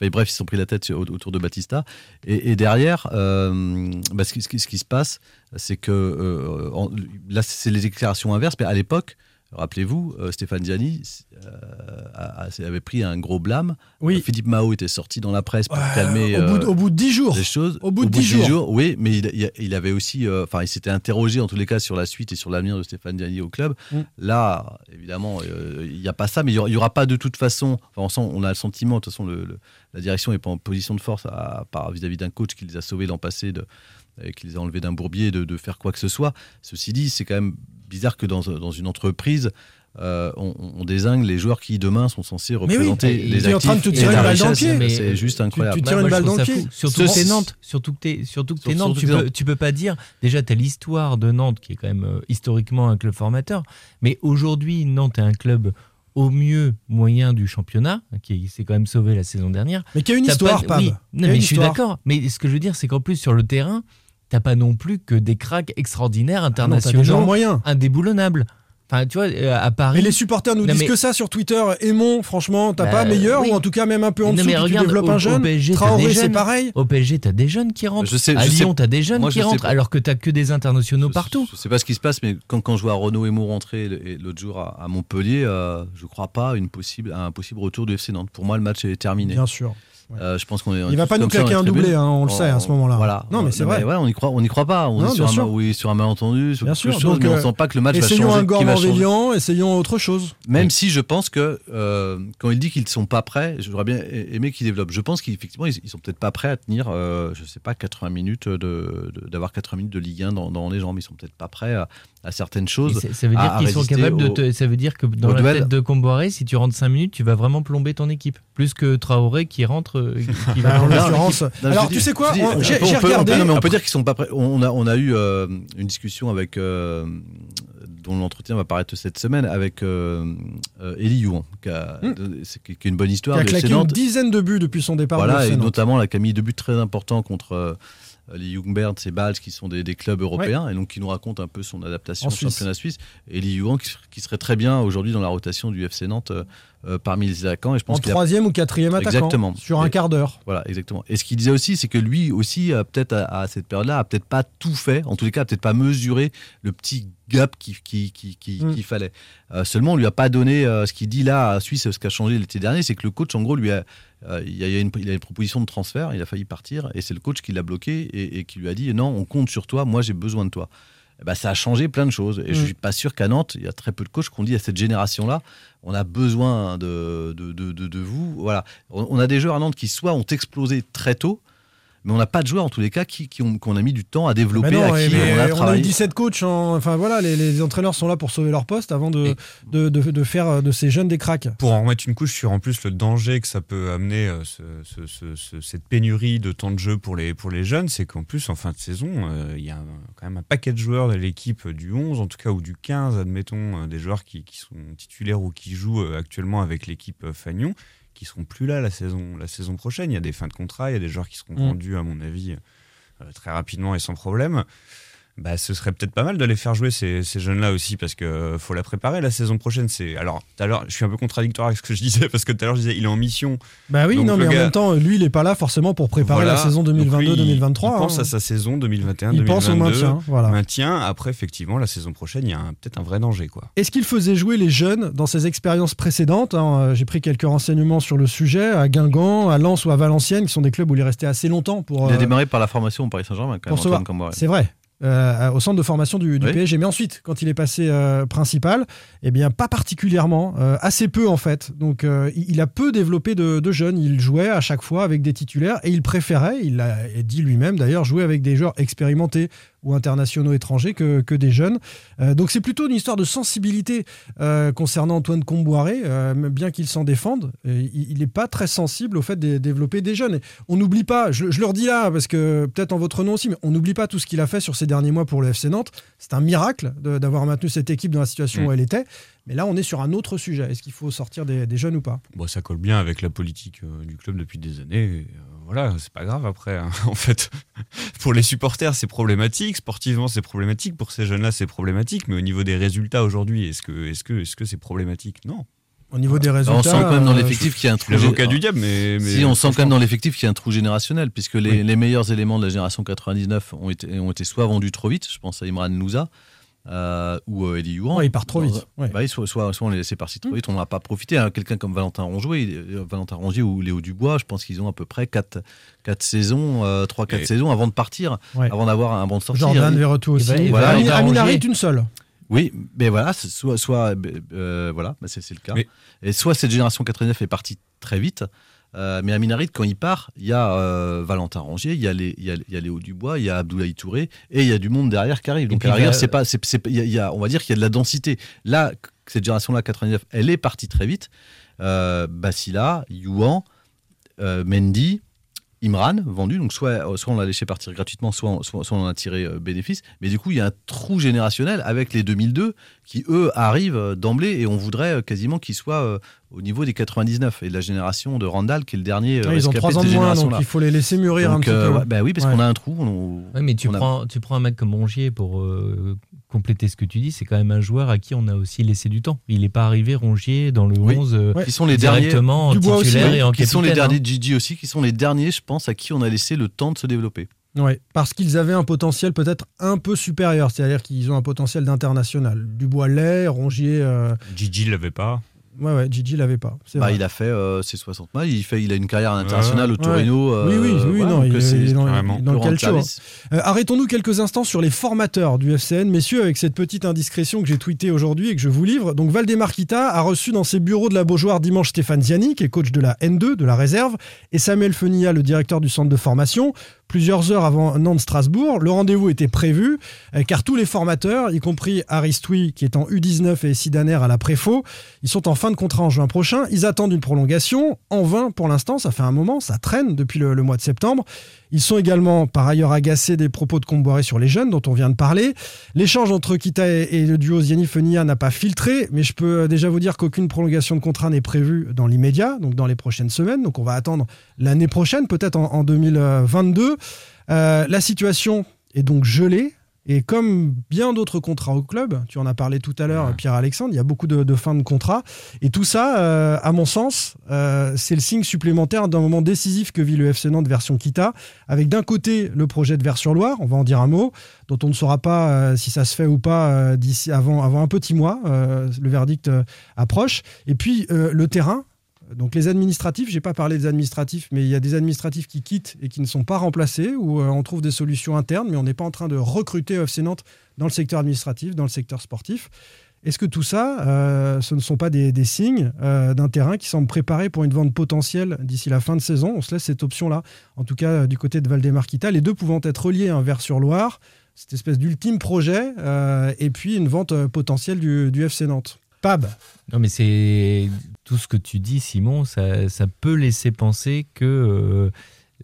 Bref, ils se sont pris la tête au- autour de Batista. Et, derrière, euh, bah, ce, qui, se passe, c'est que euh, là, c'est les déclarations inverses. Mais à l'époque, rappelez-vous, euh, Stéphane Ziani euh, avait pris un gros blâme. Oui. Philippe Mao était sorti dans la presse pour Ouais, calmer. au, bout, euh, de- au bout de 10 jours. des choses. Au bout de 10 jours. Oui, mais il, avait aussi, euh, enfin, il s'était interrogé en tous les cas sur la suite et sur l'avenir de Stéphane Diani au club. Mm. Là, évidemment, euh, il n'y a pas ça, mais il n'y aura, pas de toute façon. On, sent- on a le sentiment, de toute façon, le- le- la direction n'est pas en position de force à, vis-à-vis d'un coach qui les a sauvés l'an passé, de, euh, qui les a enlevés d'un bourbier, de, de faire quoi que ce soit. Ceci dit, c'est quand même bizarre que dans, dans une entreprise. euh, on, on désigne les joueurs qui demain sont censés oui, représenter et- les tu es en train de te actifs tirer une la balle dans le. Mais, C'est juste tu- incroyable. tu tires Moi, une balle dans le pied. Surtout que t'es Nantes. Surtout que t'es, surtout que t'es Surtout Nantes. Tu peux, Nantes. tu peux pas dire. Déjà, t'as l'histoire de Nantes qui est quand même euh, historiquement un club formateur. Mais aujourd'hui, Nantes est un club au mieux moyen du championnat, qui s'est quand même sauvé la saison dernière. Mais qui a une histoire, pas- oui. Non, une mais je suis d'accord. Mais ce que je veux dire, c'est qu'en plus, sur le terrain, t'as pas non plus que des cracks extraordinaires, Ah non, internationaux, moyens. indéboulonnables. Enfin, tu vois, euh, à Paris. Mais les supporters nous Non, disent mais- que ça sur Twitter. Aimons, franchement, t'as Bah, pas meilleur oui. ou en tout cas même un peu en Non, dessous mais tu développes au- un au jeune. PSG, t'as Traoré, des c'est pareil. Au PSG, t'as des jeunes qui rentrent. Je sais- à je Lyon, t'as des jeunes moi, qui je rentrent, alors que t'as que des internationaux partout. Je sais pas ce qui se passe, mais quand, quand je vois Renaud Emo rentrer l'autre jour à, à Montpellier, euh, je crois pas à une possible, à un possible retour du FC Nantes. Pour moi, le match est terminé. Bien sûr. Euh, je pense qu'on est. on Il est va pas nous claquer un doublé, hein, on le sait à ce moment-là. Voilà. Non, mais c'est vrai. ouais, on y croit, on y croit pas. On Non, est sur un, oui, sur un malentendu, sur Bien quelque sûr. chose, Donc, mais on euh, sent pas que le match va Essayons changer. un qui va changer. Gormand-Vélian, essayons autre chose. Même si je pense que euh, quand il dit qu'ils ne sont pas prêts, j'aurais bien aimé qu'ils développent. Je pense qu'effectivement, ils, ils sont peut-être pas prêts à tenir, euh, je sais pas, 80 minutes de, de- d'avoir 80 minutes de Ligue 1 dans, dans les jambes. Ils sont peut-être pas prêts à, à certaines choses. Ça veut dire qu'ils sont capables de te- Ça veut dire que dans la duel. tête de Comboiré, si tu rentres 5 minutes, tu vas vraiment plomber ton équipe. Plus que Traoré qui rentre. euh, qui- va Non. Non, Alors, dis- tu sais quoi dis, on- on J'ai peut- j'ai on peut- on regardé. peut- non, mais on peut dire qu'ils sont pas prêts. On a, on a eu euh, une discussion avec, euh, dont l'entretien va paraître cette semaine, avec euh, euh, Elie Youan, qui, a- Hmm. c'est- qui- qui est une bonne histoire. Qui a claqué une dizaine de buts depuis son départ. Voilà, et notamment la Camille de buts très importants contre euh, les Jungberts et Bals, qui sont des, des clubs européens, et donc qui nous raconte un peu son adaptation En au Suisse. championnat suisse. Et Lee Yuan, qui, qui serait très bien aujourd'hui dans la rotation du FC Nantes euh, parmi les attaquants. Et je pense En a- troisième ou quatrième attaquant. Exactement. Sur un Et- quart d'heure. Voilà, exactement. Et ce qu'il disait aussi, c'est que lui aussi, peut-être à, à cette période-là, a peut-être pas tout fait, en tous les cas, peut-être pas mesuré le petit gap qu'il qui, qui, qui, Mm. fallait. Euh, seulement, on lui a pas donné euh, ce qu'il dit là à Suisse, ce qui a changé l'été dernier, c'est que le coach, en gros, lui a, euh, il, y a, il y a une, il a une proposition de transfert, il a failli partir, et c'est le coach qui l'a bloqué et, et qui lui a dit non, on compte sur toi, moi j'ai besoin de toi. Ben, ça a changé plein de choses. Et je Mm. suis pas sûr qu'à Nantes, il y a très peu de coachs qui ont dit à cette génération-là, on a besoin de, de, de, de- de vous. Voilà. On, on a des joueurs à Nantes qui soit ont explosé très tôt, mais on n'a pas de joueurs en tous les cas qui, qui ont, qu'on a mis du temps à développer, non, à et- qui mais on a on a eu travaillé. 17 coachs. en- Enfin voilà, les, les entraîneurs sont là pour sauver leur poste avant de, de, de- de faire euh, de ces jeunes des cracks. Pour en remettre une couche sur en plus le danger que ça peut amener, euh, ce- ce- ce- ce- cette pénurie de temps de jeu pour les, pour les jeunes, c'est qu'en plus en fin de saison, euh, il y a un- quand même un paquet de joueurs de l'équipe du 11, en tout cas, ou du 15, admettons, euh, des joueurs qui, qui sont titulaires ou qui jouent actuellement avec l'équipe Fagnon, qui seront plus là la saison, la saison prochaine. Il y a des fins de contrat, il y a des joueurs qui seront Mm. vendus, à mon avis, euh, très rapidement et sans problème. Bah, ce serait peut-être pas mal de les faire jouer ces, ces jeunes-là aussi parce que euh, faut la préparer la saison prochaine. C'est alors tout à l'heure, je suis un peu contradictoire avec ce que je disais parce que tout à l'heure je disais il est en mission. Bah oui, Donc, non, mais en même temps, lui, il est pas là forcément pour préparer Voilà. la saison Donc lui, il- 2022-2023. Il, pense hein. à sa saison 2021-2022. Il pense au maintien, voilà. Maintien. Après, effectivement, la saison prochaine, il y a peut-être un vrai danger, quoi. Est-ce qu'il faisait jouer les jeunes dans ses expériences précédentes hein, euh, J'ai pris quelques renseignements sur le sujet, à Guingamp, à Lens ou à Valenciennes, qui sont des clubs où il est resté assez longtemps pour, Il a euh, démarré par la formation au Paris Saint-Germain, quand même, pour. C'est vrai. Euh, au centre de formation du, du Oui. PSG. Mais ensuite, quand il est passé euh, principal, eh bien, pas particulièrement, euh, assez peu en fait. Donc, il il a peu développé de, de jeunes. Il jouait à chaque fois avec des titulaires et il préférait, il l'a dit lui-même d'ailleurs, jouer avec des joueurs expérimentés ou internationaux étrangers que, que des jeunes. Euh, donc, c'est plutôt une histoire de sensibilité euh, concernant Antoine Comboiré, euh, bien qu'il s'en défende. Il n'est pas très sensible au fait de développer des jeunes. Et on n'oublie pas, je, je le redis là, parce que peut-être en votre nom aussi, mais on n'oublie pas tout ce qu'il a fait sur ces derniers mois pour le FC Nantes. C'est un miracle d'avoir maintenu cette équipe dans la situation où elle était. Mais là, on est sur un autre sujet. Est-ce qu'il faut sortir des, des jeunes ou pas? Bon, ça colle bien avec la politique euh, du club depuis des années. et, euh, voilà, c'est pas grave après. hein. en fait, pour les supporters, c'est problématique. Sportivement, c'est problématique. Pour ces jeunes-là, c'est problématique. Mais au niveau des résultats aujourd'hui, est-ce que est-ce que est-ce que c'est problématique? Non. Au niveau des Bah, résultats. on sent quand même dans euh, l'effectif qu'il y a un trou. L'avocat du diable, mais, mais si on sent quand même dans l'effectif qu'il y a un trou générationnel, puisque les, Oui. les meilleurs éléments de la génération 99 ont été, ont été soit vendus trop vite, je pense à Imran Nouza euh, ou euh, Eddie Youan. Ouais, il part trop vite, ouais. Bah soit, soit, soit on les laissait partir trop vite, on n'en a pas profité. hein. Quelqu'un comme Valentin Rongier, euh, Valentin Rongier ou Léo Dubois, je pense qu'ils ont à peu près 4, saisons, 3-4 Et- saisons avant de partir, Ouais. avant d'avoir un bon de sortie. Jordan Et- Verretou aussi. Amin arranger. Harit, une seule. Oui, mais voilà, c'est soit, soit euh, voilà, bah c'est c'est le cas. Mais- Et soit cette génération 89 est partie très vite, euh, mais à Minarit, quand il part, il y a euh, Valentin Rangier, il y, a les- il, y a, il y a Léo Dubois, il y a Abdoulaye Touré, et il y a du monde derrière qui arrive. Donc à la c'est pas, c'est, il y a- on va dire qu'il y a de la densité. Là, cette génération-là, 89, elle est partie très vite. Euh, Basila, Youan, euh, Mendy. Imran vendu, donc soit, soit on l'a laissé partir gratuitement, soit, on- soit, soit on en a tiré euh, bénéfice. Mais du coup, il y a un trou générationnel avec les 2002 qui, eux, arrivent euh, d'emblée et on voudrait euh, quasiment qu'ils soient euh, au niveau des 99 et de la génération de Randall qui est le dernier. euh, Ouais, ils ont rescapé trois de ans ces de moins, donc il faut les laisser mûrir un Donc, petit euh, peu. ouais, bah oui, parce Ouais. qu'on a un trou. on- Ouais, mais tu on a- prends, tu prends un mec comme Rongier pour euh, compléter ce que tu dis, c'est quand même un joueur à qui on a aussi laissé du temps. Il n'est pas arrivé Rongier dans le Oui. 11 euh, Ouais. Qui sont les derniers directement en Dubois aussi, titulaire et en qui sont les derniers hein. Gigi aussi, qui sont les derniers, je pense, à qui on a laissé le temps de se développer. Ouais, parce qu'ils avaient un potentiel peut-être un peu supérieur, c'est-à-dire qu'ils ont un potentiel d'international. Dubois l'est, Rongier. euh, Gigi l'avait pas. Ouais, ouais, Gigi l'avait pas. Bah, vrai. il a fait euh, ses 60 matchs, il, fait, il a une carrière internationale au Ouais. Torino. euh, Oui, oui, oui, voilà, non, donc il, c'est- est- il est dans, dans le calcio. Euh, Arrêtons-nous quelques instants sur les formateurs du FCN. Messieurs, avec cette petite indiscrétion que j'ai tweetée aujourd'hui et que je vous livre. Donc, Valdemar Kita a reçu dans ses bureaux de la Beaujoire dimanche Stéphane Ziani, qui est coach de la N2, de la réserve, et Samuel Fenilla, le directeur du centre de formation. Plusieurs heures avant Nantes-Strasbourg, le rendez-vous était prévu, euh, car tous les formateurs, y compris Aristoui, qui est en U19 et Sidaner à la Préfaux, ils sont en de contrat en juin prochain. Ils attendent une prolongation. En vain pour l'instant, ça fait un moment, ça traîne depuis le, mois de septembre. Ils sont également par ailleurs agacés des propos de Comboiré sur les jeunes dont on vient de parler. L'échange entre Kita et, le duo Ziani-Fenia n'a pas filtré, mais je peux déjà vous dire qu'aucune prolongation de contrat n'est prévue dans l'immédiat, donc dans les prochaines semaines. Donc on va attendre l'année prochaine, peut-être en, en 2022. Euh, la situation est donc gelée. Et comme bien d'autres contrats au club, tu en as parlé tout à l'heure. Pierre-Alexandre, il y a beaucoup de, de fins de contrat. Et tout ça, euh, à mon sens, euh, c'est le signe supplémentaire d'un moment décisif que vit le FC Nantes version Kita, avec d'un côté le projet de Vers-sur-Loire, on va en dire un mot, dont on ne saura pas euh, si ça se fait ou pas d'ici avant, avant un petit mois. le verdict approche. Et puis le terrain. Donc les administratifs, j'ai pas parlé des administratifs, mais il y a des administratifs qui quittent et qui ne sont pas remplacés, où euh, on trouve des solutions internes, mais on n'est pas en train de recruter FC Nantes dans le secteur administratif, dans le secteur sportif. Est-ce que tout ça, euh, ce ne sont pas des, signes euh, d'un terrain qui semble préparé pour une vente potentielle d'ici la fin de saison? On se laisse cette option-là, en tout cas du côté de Valdemar-Kita, les deux pouvant être reliés un vers sur Loire, cette espèce d'ultime projet, et puis une vente potentielle du, du FC Nantes. Pab, Non, mais c'est tout ce que tu dis, Simon, ça, ça peut laisser penser que euh,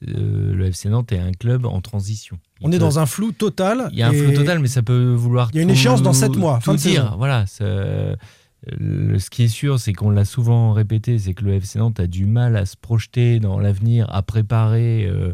euh, le FC Nantes est un club en transition. Il on est dans un flou total. Il y a un flou total, mais ça peut vouloir. Il y a une tout- échéance dans sept mois, tout fin de dire. saison. Voilà. ça- le- ce qui est sûr, c'est qu'on l'a souvent répété, c'est que le FC Nantes a du mal à se projeter dans l'avenir, à préparer euh,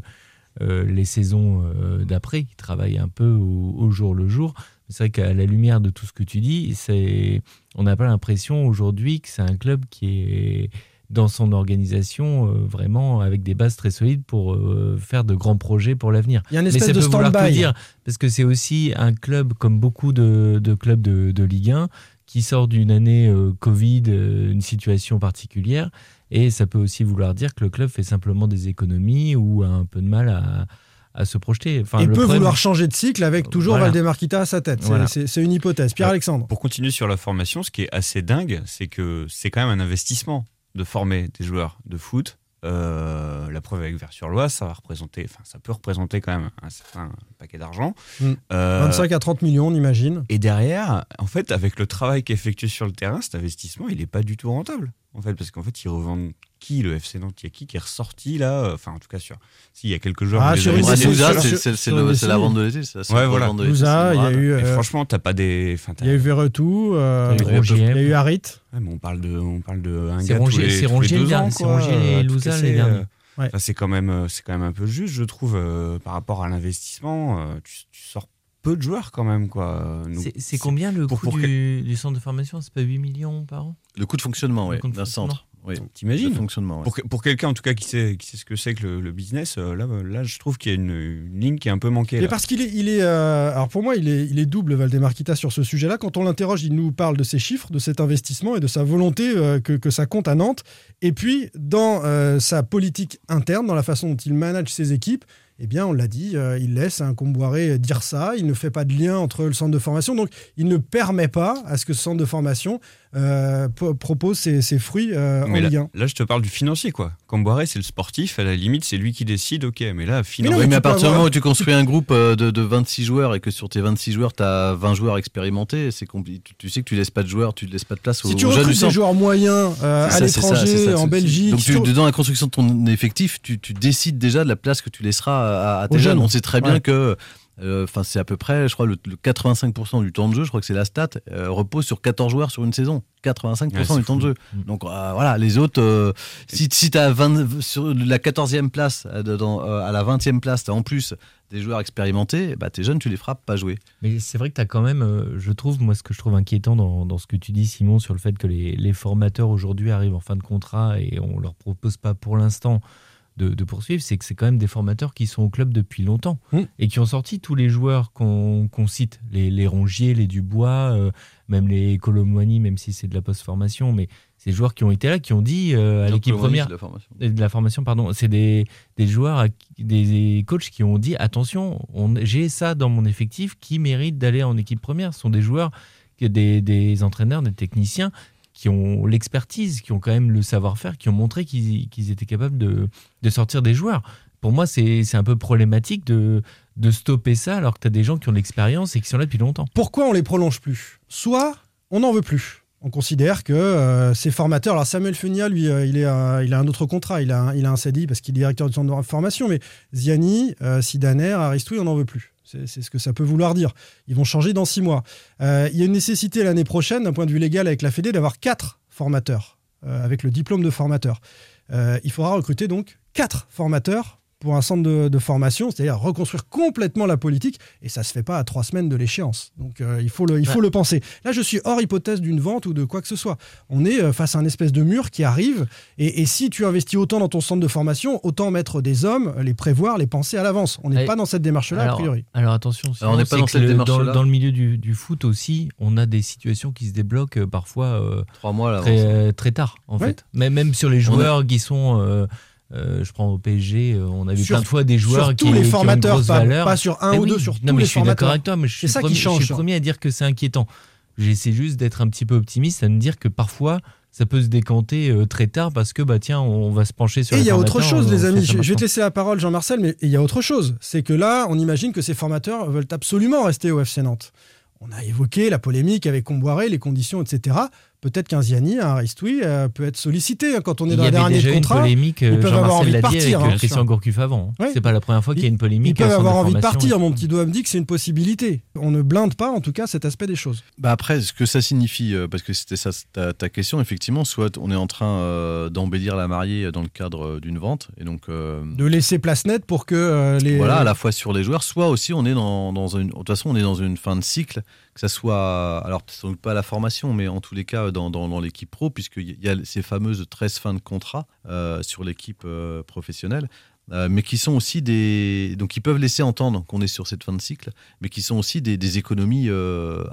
euh, les saisons d'après. Il travaille un peu au, au jour le jour. C'est vrai qu'à la lumière de tout ce que tu dis, c'est, on n'a pas l'impression aujourd'hui que c'est un club qui est dans son organisation euh, vraiment avec des bases très solides pour euh, faire de grands projets pour l'avenir. Il y a une Mais espèce ça de peut vouloir tout dire parce que c'est aussi un club comme beaucoup de, de clubs de, de Ligue 1 qui sort d'une année euh, Covid, une situation particulière. Et ça peut aussi vouloir dire que le club fait simplement des économies ou a un peu de mal à, à se projeter. Enfin, et le peut problème- vouloir changer de cycle avec toujours Voilà. Valdemar Kita à sa tête. C'est- Voilà. C'est c'est une hypothèse. Pierre-Alexandre. Pour continuer sur la formation, ce qui est assez dingue, c'est que c'est quand même un investissement de former des joueurs de foot. Euh, la preuve avec Vers-sur-Loire, ça va représenter, enfin, ça peut représenter quand même un certain paquet d'argent. Mm. Euh, 25 à 30 millions, on imagine. et derrière, en fait, avec le travail qui est effectué sur le terrain, cet investissement, il n'est pas du tout rentable. En fait, parce qu'en fait, ils revendent qui le FC Nantes? Il y a qui qui est ressorti là? Enfin, en tout cas, sur. S'il y a quelques joueurs. Ah, les sur sur- c'est- la vente de l'été. c'est la Ouais, voilà. il y a eu, euh, franchement, t'as pas des. Il y a eu Verretou, euh, Il y a eu Harit. Ouais, mais on parle de, on parle de un C'est gars tous Rongier- les- c'est les Rongier et Louza les derniers. euh, c'est quand même, euh, c'est quand même un peu juste, je trouve, euh, par rapport à l'investissement. tu, tu sors peu de joueurs quand même, quoi. Donc, C'est- C'est combien le pour- coût pour du, du centre de formation? C'est pas 8 millions par an? Le coût de fonctionnement, Le oui, d'un fonctionnement. centre. Oui. T'imagines Le fonctionnement, ouais. Pour, que- pour quelqu'un en tout cas qui sait, qui sait ce que c'est que le, le business, euh, là, là, je trouve qu'il y a une, une ligne qui est un peu manquée. Mais parce qu'il est, il est euh, alors pour moi, il est, il est double Valdemar Kita sur ce sujet-là. Quand on l'interroge, il nous parle de ses chiffres, de cet investissement et de sa volonté euh, que, que ça compte à Nantes. Et puis, dans euh, sa politique interne, dans la façon dont il manage ses équipes, eh bien, on l'a dit, euh, il laisse un Comboiré dire ça. Il ne fait pas de lien entre le centre de formation. Donc, il ne permet pas à ce que ce centre de formation euh, po- propose ses, ses fruits euh, en Mais Ligue là, 1. là, je te parle du financier, quoi. C'est le sportif, à la limite, c'est lui qui décide, ok. Mais là, Oui, mais tu à partir du avoir- moment où tu construis un groupe euh, de, de 26 joueurs et que sur tes 26 joueurs, tu as 20 joueurs expérimentés, c'est tu, tu sais que tu laisses pas de joueurs, tu laisses pas de place aux, Si tu aux recrutes des joueurs moyens euh, à l'étranger, en. Belgique, Donc, tu- dans la construction de ton effectif, tu, tu décides déjà de la place que tu laisseras à, à tes jeunes. jeunes. On sait très bien Ouais. que. Euh, Enfin, c'est à peu près, je crois, le, le 85% du temps de jeu, je crois que c'est la stat, euh, repose sur 14 joueurs sur une saison. 85% Ouais, c'est du temps de jeu. Mm. Donc euh, voilà, les autres, si, si tu as 20, sur la 14e place, dans- à la 20e place, tu as en plus des joueurs expérimentés, bah, tes jeunes, tu les frappes pas jouer. Mais c'est vrai que tu as quand même, euh, je trouve, moi, ce que je trouve inquiétant dans, dans ce que tu dis, Simon, sur le fait que les, les formateurs aujourd'hui arrivent en fin de contrat et on leur propose pas pour l'instant de, de poursuivre, c'est que c'est quand même des formateurs qui sont au club depuis longtemps Mm. et qui ont sorti tous les joueurs qu'on cite, les, les Rongier, les Dubois, euh, même les Colomboigny, même si c'est de la post-formation, mais ces joueurs qui ont été là, qui ont dit euh, à l'équipe première, c'est de la formation. et de la formation, pardon, c'est des, des joueurs, des coachs qui ont dit attention, on- j'ai ça dans mon effectif qui mérite d'aller en équipe première. Ce sont des joueurs, des, des entraîneurs, des techniciens qui ont l'expertise, qui ont quand même le savoir-faire, qui ont montré qu'ils étaient capables de, sortir des joueurs. Pour moi, c'est un peu problématique de, stopper ça alors que tu as des gens qui ont l'expérience et qui sont là depuis longtemps. pourquoi on les prolonge plus? Soit on n'en veut plus. On considère que euh, ces formateurs, alors Samuel Funia, lui, euh, il, a un autre contrat, il a un, il a un CDI parce qu'il est directeur du centre de formation, mais Ziani, euh, Sidaner, Aristoui, on n'en veut plus. C'est ce que ça peut vouloir dire. Ils vont changer dans six mois. Euh, il y a une nécessité l'année prochaine, d'un point de vue légal avec la Fédé, d'avoir quatre formateurs, euh, avec le diplôme de formateur. Euh, il faudra recruter donc quatre formateurs pour un centre de, de formation, c'est-à-dire reconstruire complètement la politique, et ça se fait pas à trois semaines de l'échéance. Donc euh, il faut, le, il faut Ouais. le penser. Là, je suis hors hypothèse d'une vente ou de quoi que ce soit. On est euh, face à un espèce de mur qui arrive, et, et si tu investis autant dans ton centre de formation, autant mettre des hommes, les prévoir, les penser à l'avance. On n'est pas dans cette démarche-là, a priori. alors attention, Alors, on n'est pas dans cette le- démarche-là. Dans, dans le milieu du, du foot aussi, on a des situations qui se débloquent euh, parfois euh, Trois mois très, très tard, en Ouais. fait. Mais même sur les joueurs qui sont. euh, euh, je prends au PSG, euh, on a vu Sur- plein de fois des joueurs sur qui, tous les qui ont une formateurs, grosse pas- pas sur un Eh ou oui. deux, sur non, tous mais les je suis d'accord formateurs. avec toi, mais je suis, ça qui premier, je change. suis le premier à dire que c'est inquiétant. J'essaie juste d'être un petit peu optimiste, à me dire que parfois ça peut se décanter euh, très tard parce que bah tiens, on va se pencher sur Et il y a autre formateurs, chose, les amis. Je, je vais te laisser la parole, Jean-Marcel, mais il y a autre chose. C'est que là, on imagine que ces formateurs veulent absolument rester au FC Nantes. On a évoqué la polémique avec Comboiré, les conditions, etc. Peut-être qu'un Ziani, un Ristoui euh, peut être sollicité hein, quand on est Il dans y la avait dernière déjà de contrat. euh, ils peuvent avoir Jean-Marcel envie de l'a dit partir. avec hein. euh, Christian Gourcuff avant. Ouais. C'est pas la première fois qu'il y a une polémique. Ils peuvent avoir envie de partir. Mon petit doigt me dit que c'est une possibilité. On ne blinde pas, en tout cas, cet aspect des choses. Bah après, ce que ça signifie, euh, parce que c'était ça ta, ta question, effectivement, soit on est en train euh, d'embellir la mariée dans le cadre euh, d'une vente, et donc euh, De laisser place nette pour que euh, les. voilà, à la fois sur les joueurs, soit aussi on est dans, dans une, de toute façon, on est dans une fin de cycle, que ça soit, alors sans doute pas à la formation, mais en tous les cas dans, dans, dans l'équipe pro, puisqu'il y a ces fameuses 13 fins de contrat euh, sur l'équipe euh, professionnelle. euh, mais qui sont aussi des. Donc, ils peuvent laisser entendre qu'on est sur cette fin de cycle, mais qui sont aussi des, des économies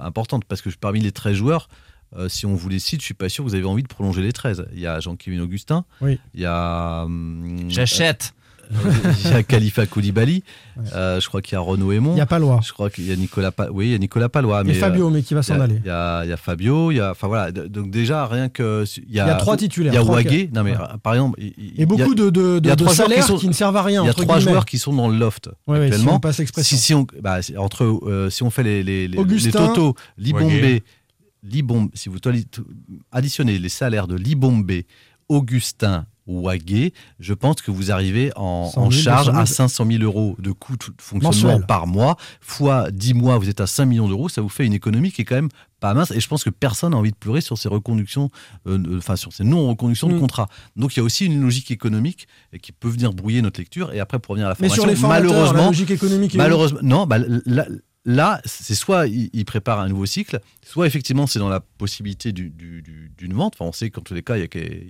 importantes. Parce que parmi les 13 joueurs, euh, si on vous les cite, je suis pas sûr que vous avez envie de prolonger les 13. Il y a Jean-Kévin Augustin, Oui. il y a. hum, J'achète. Euh, Il y a Khalifa Koulibaly, euh, je crois qu'il y a Renaud Aymon. Il y a Palois. Je crois qu'il y a Nicolas, Pa- oui, il y a Nicolas Palois. Et mais, Fabio, euh, mais qui va s'en aller. Il y a, il y a Fabio, il y a, enfin voilà. Donc déjà rien que il y a, Il y a trois titulaires, Il y a Wagé. qui- Non mais Ouais. euh, par exemple, il, Et beaucoup il y a- de, de, il y a de- de trois joueurs salaires qui, sont- qui ne servent à rien. Il y a trois guillemets. joueurs qui sont dans le loft Ouais, ouais, si actuellement. on passe l'expression. Si, si on, bah, entre, euh, si on fait les, les, les, les Augustin, totaux, Libombe, Wagé. Libombe, si vous additionnez les salaires de Libombe, Augustin, Wagé, je pense que vous arrivez en, 100 000, en charge 200 000. à 500 000 euros de coût de fonctionnement Mensuel. par mois, fois 10 mois, vous êtes à 5 millions d'euros, ça vous fait une économie qui est quand même pas mince. Et je pense que personne n'a envie de pleurer sur ces reconductions, euh, enfin sur ces non-reconductions Mm. de contrats. Donc il y a aussi une logique économique qui peut venir brouiller notre lecture. Et après, pour revenir à la Mais formation, sur les formateurs, la malheureusement, logique économique Malheureusement, non, bah, là, c'est soit il, il prépare un nouveau cycle, soit effectivement c'est dans la possibilité du- du- du- d'une vente. Enfin, on sait qu'en tous les cas, il y, a,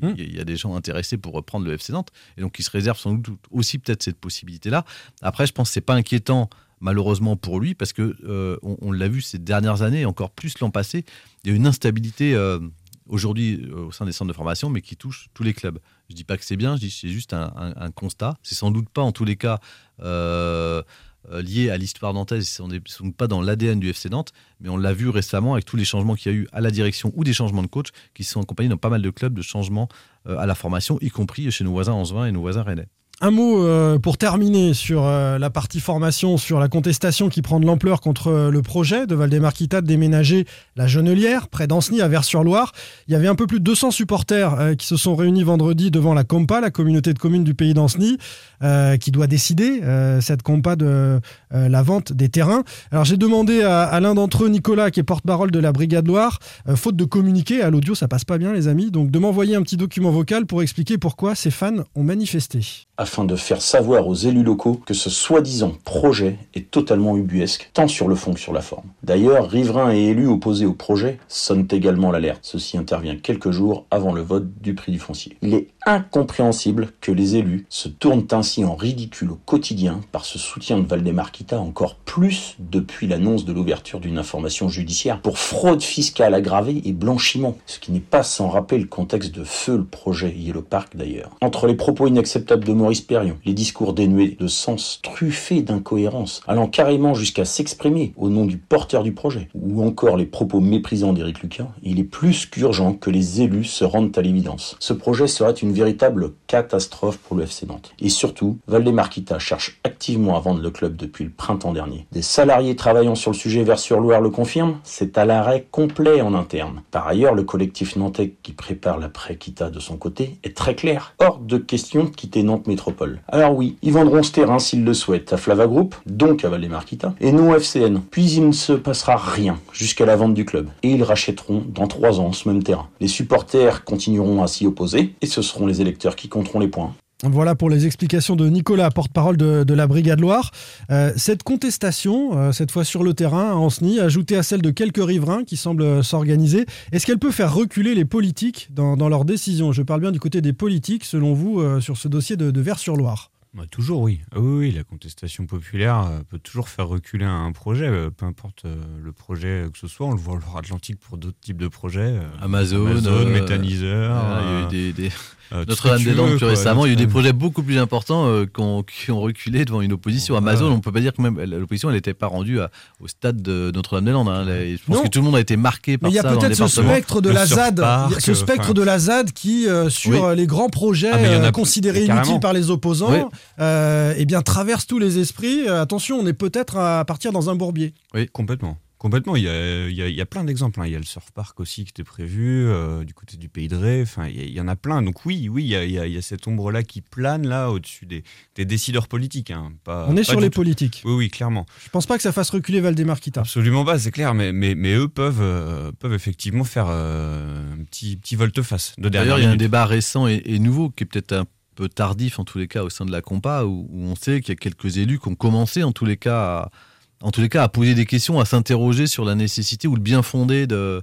Hmm. il y a- des gens intéressés pour reprendre le FC Nantes, et donc ils se réservent sans doute aussi peut-être cette possibilité-là. Après, je pense que c'est pas inquiétant malheureusement pour lui, parce que euh, on, on l'a vu ces dernières années, et encore plus l'an passé, il y a une instabilité euh, aujourd'hui euh, au sein des centres de formation, mais qui touche tous les clubs. Je dis pas que c'est bien, je dis c'est juste un, un- un constat. C'est sans doute pas en tous les cas euh, euh, lié à l'histoire nantaise, sans doute pas dans l'ADN du FC Nantes, mais on l'a vu récemment avec tous les changements qu'il y a eu à la direction ou des changements de coach qui sont accompagnés dans pas mal de clubs de changements euh, à la formation, y compris chez nos voisins Angevin et nos voisins Rennais. Un mot euh, pour terminer sur euh, la partie formation, sur la contestation qui prend de l'ampleur contre euh, le projet de Valdemar-Kita de déménager la Genelière, près d'Anceny, à Vers-sur-Loire. Il y avait un peu plus de 200 supporters qui se sont réunis vendredi devant la Compa, la communauté de communes du pays d'Anceny, qui doit décider, cette Compa, de la vente des terrains. Alors j'ai demandé à, l'un d'entre eux, Nicolas, qui est porte-parole de la Brigade Loire, faute de communiquer, à l'audio ça passe pas bien les amis, donc de m'envoyer un petit document vocal pour expliquer pourquoi ces fans ont manifesté. Afin de faire savoir aux élus locaux que ce soi-disant projet est totalement ubuesque, tant sur le fond que sur la forme. D'ailleurs, riverains et élus opposés au projet sonnent également l'alerte. Ceci intervient quelques jours avant le vote du prix du foncier. Il est incompréhensible que les élus se tournent ainsi en ridicule au quotidien par ce soutien de Valdemar Kita encore plus depuis l'annonce de l'ouverture d'une information judiciaire pour fraude fiscale aggravée et blanchiment, ce qui n'est pas sans rappeler le contexte de feu le projet Yellow Park d'ailleurs. Entre les propos inacceptables de Maurice Les discours dénués de sens, truffés d'incohérences, allant carrément jusqu'à s'exprimer au nom du porteur du projet, ou encore les propos méprisants d'Éric Lucas, il est plus qu'urgent que les élus se rendent à l'évidence. Ce projet serait une véritable catastrophe pour le FC Nantes. Et surtout, Valdemar Kita cherche activement à vendre le club depuis le printemps dernier. Des salariés travaillant sur le sujet vers sur Loire le confirment, c'est à l'arrêt complet en interne. Par ailleurs, le collectif nantais qui prépare l'après-Kita de son côté est très clair. Hors de question de quitter Nantes Métropole. Alors oui, ils vendront ce terrain s'ils le souhaitent à Flava Group, donc à Valdemar Kita, et non au FCN. Puis il ne se passera rien jusqu'à la vente du club. Et ils rachèteront dans trois ans ce même terrain. Les supporters continueront à s'y opposer, et ce seront les électeurs qui compteront les points. Voilà pour les explications de Nicolas, porte-parole de, de la Brigade Loire. Euh, cette contestation, euh, cette fois sur le terrain à Ancenis, ajoutée à celle de quelques riverains qui semblent s'organiser, est-ce qu'elle peut faire reculer les politiques dans, dans leurs décisions? Je parle bien du côté des politiques, selon vous, euh, sur ce dossier de, de Vers-sur-Loire. Bah, toujours oui. Ah oui. Oui, la contestation populaire peut toujours faire reculer un projet, peu importe le projet que ce soit. On le voit en Atlantique pour d'autres types de projets. Amazon, Amazon euh, méthaniseur. voilà, il y a eu euh, des- des- euh, Notre-Dame-des-Landes plus quoi. récemment, il y a eu des projets beaucoup plus importants euh, qui, ont, qui ont reculé devant une opposition. Amazon, on peut pas dire que même l'opposition, elle n'était pas rendue à- au stade de Notre-Dame-des-Landes. hein. Je pense Non. que tout le monde a été marqué par Mais il y a peut-être ce spectre de la ZAD, il y a ce spectre de la ZAD qui, euh, sur Oui. les grands projets Ah, a considérés inutiles par les opposants, Oui. euh, eh bien traverse tous les esprits. Attention, on est peut-être à partir dans un bourbier. Oui, complètement. Complètement, il y a, il y a- il y a plein d'exemples. hein. Il y a le surf park aussi qui était prévu, euh, du côté du Pays de Ré. Enfin, il y, a- il y en a plein. Donc oui, oui, il y a, il y a- il y a cette ombre-là qui plane là au-dessus des, des décideurs politiques. hein. Pas- on est pas sur les tout. politiques. Oui, oui, clairement. Je pense pas que ça fasse reculer Valdemarquita. Absolument pas, c'est clair. Mais, mais, mais eux peuvent, euh, peuvent effectivement faire euh, un petit, petit volte-face de D'ailleurs, il y a un débat récent et, et nouveau qui est peut-être un peu tardif en tous les cas au sein de la compa où, où on sait qu'il y a quelques élus qui ont commencé en tous les cas à, en tous les cas à poser des questions, à s'interroger sur la nécessité ou le bien fondé de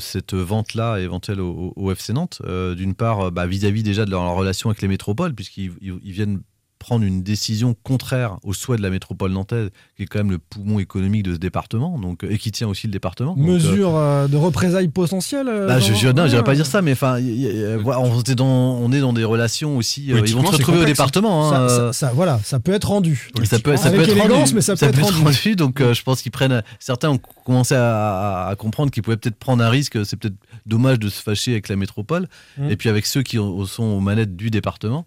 cette vente-là éventuelle au, FC Nantes. Euh, D'une part, euh, bah, vis-à-vis déjà de leur, relation avec les métropoles, puisqu'ils ils- ils viennent prendre une décision contraire au souhait de la métropole nantaise, qui est quand même le poumon économique de ce département, donc, et qui tient aussi le département. Donc, euh, Mesure euh, de représailles potentielles euh, bah, je, Ouais. j'irais pas dire ça, mais enfin, euh, on, est dans, on est dans des relations aussi. euh, ils vont se retrouver au département. Ça, hein, ça- euh, ça- voilà, ça peut être rendu. ça peut, ça Avec peut être élégance, rendu, mais ça peut être rendu. Donc, euh, je pense qu'ils prennent. Certains ont commencé à, à- à comprendre qu'ils pouvaient peut-être prendre un risque. C'est peut-être dommage de se fâcher avec la métropole Mm. et puis avec ceux qui ont- sont aux manettes du département.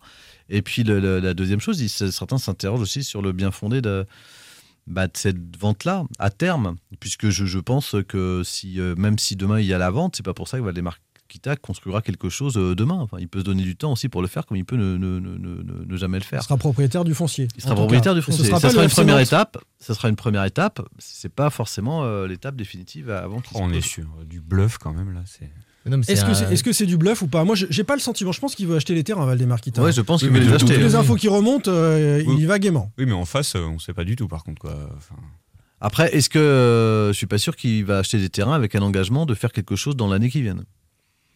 Et puis le- le- la deuxième chose, certains s'interrogent aussi sur le bien fondé de, bah, de cette vente-là à terme, puisque je, je pense que si euh, même si demain il y a la vente, c'est pas pour ça que Valdemar Kita construira quelque chose euh, demain. Enfin, il peut se donner du temps aussi pour le faire, comme il peut ne, ne- ne- ne- ne- ne jamais le Il faire. sera propriétaire du foncier. Il sera propriétaire cas. du Et ce foncier. sera Ça sera une première étape. Ça sera une première étape. C'est pas forcément euh, l'étape définitive avant qu'il se On est sur du bluff quand même là. C'est Est-ce que c'est est -ce c'est du bluff ou pas? Moi, j'ai pas le sentiment. Je pense qu'il veut acheter les terrains, Valdemarquita. Ouais, je pense Oui, qu'il veut mais les acheter. Toutes les oui. infos qui remontent, euh, Oui. il y va gaiement. oui, mais en face, euh, on sait pas du tout par contre quoi. Enfin, Après, est-ce que euh, je suis pas sûr qu'il va acheter des terrains avec un engagement de faire quelque chose dans l'année qui vient?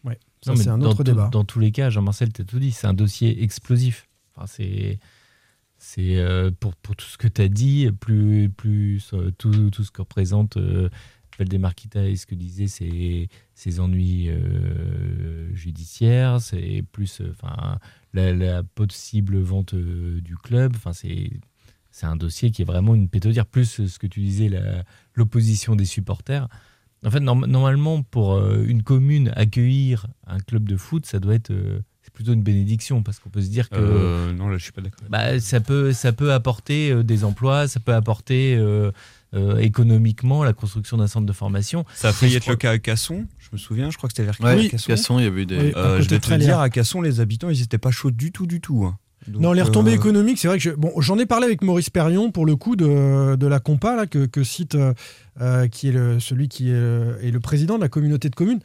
Ouais, ça c'est un dans autre tout- débat. Dans tous les cas, Jean-Marcel, tu as tout dit, c'est un dossier explosif. Enfin, c'est c'est euh, pour, pour tout ce que tu as dit, plus, plus euh, tout, tout ce que représente euh, Valdemarquita et ce que disait ses, ses ennuis euh, judiciaires, c'est plus euh, enfin, la, la possible vente euh, du club. Enfin, c'est c'est un dossier qui est vraiment une pétodière, plus ce que tu disais, l'opposition des supporters. En fait, norm- normalement, pour une commune, accueillir un club de foot, ça doit être. c'est plutôt une bénédiction, parce qu'on peut se dire que euh, non là, je suis pas d'accord. bah, ça, peut, ça peut apporter euh, des emplois, ça peut apporter euh, euh, économiquement la construction d'un centre de formation. Ça a failli être crois- le cas à Casson. Je me souviens, je crois que c'était vers Ouais, Casson. Casson, il y avait eu des. Oui. Euh, je vais te dire, à Casson, les habitants, ils étaient pas chauds du tout, du tout. hein. Donc, Non, les retombées euh, économiques, c'est vrai que je- bon, j'en ai parlé avec Maurice Perrion pour le coup de, de la compa là, que, que cite euh, qui est le, celui qui est, est le président de la communauté de communes.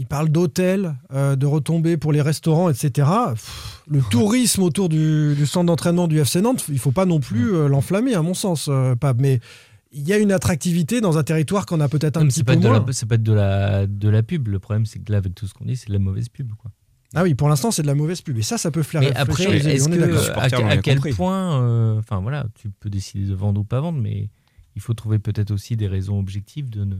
Il parle d'hôtels, euh, de retombées pour les restaurants, etc. Pff, le tourisme autour du, du centre d'entraînement du FC Nantes, il faut pas non plus euh, l'enflammer, à mon sens, euh, Pape. Mais il y a une attractivité dans un territoire qu'on a peut-être un Non, petit peu moins. la, c'est pas de la, de la pub. Le problème, c'est que là, avec tout ce qu'on dit, c'est de la mauvaise pub. Quoi. Ah oui, pour l'instant, c'est de la mauvaise pub. Et ça, ça peut faire Mais après, est-ce on est que, d'accord. à, à quel compris. point, euh, enfin voilà, tu peux décider de vendre ou pas vendre, mais il faut trouver peut-être aussi des raisons objectives de ne,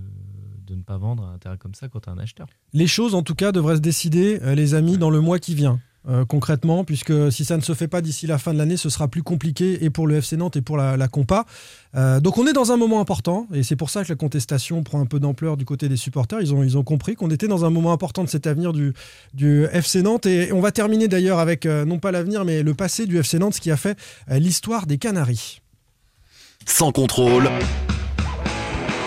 de ne pas vendre un terrain comme ça quand tu es un acheteur. Les choses, en tout cas, devraient se décider, euh, les amis, dans le mois qui vient. Euh, concrètement, puisque si ça ne se fait pas d'ici la fin de l'année, ce sera plus compliqué et pour le FC Nantes et pour la, la Compa. Euh, donc on est dans un moment important et c'est pour ça que la contestation prend un peu d'ampleur du côté des supporters. Ils ont, ils ont compris qu'on était dans un moment important de cet avenir du, du FC Nantes et on va terminer d'ailleurs avec euh, non pas l'avenir mais le passé du FC Nantes, ce qui a fait euh, l'histoire des Canaries. Sans contrôle,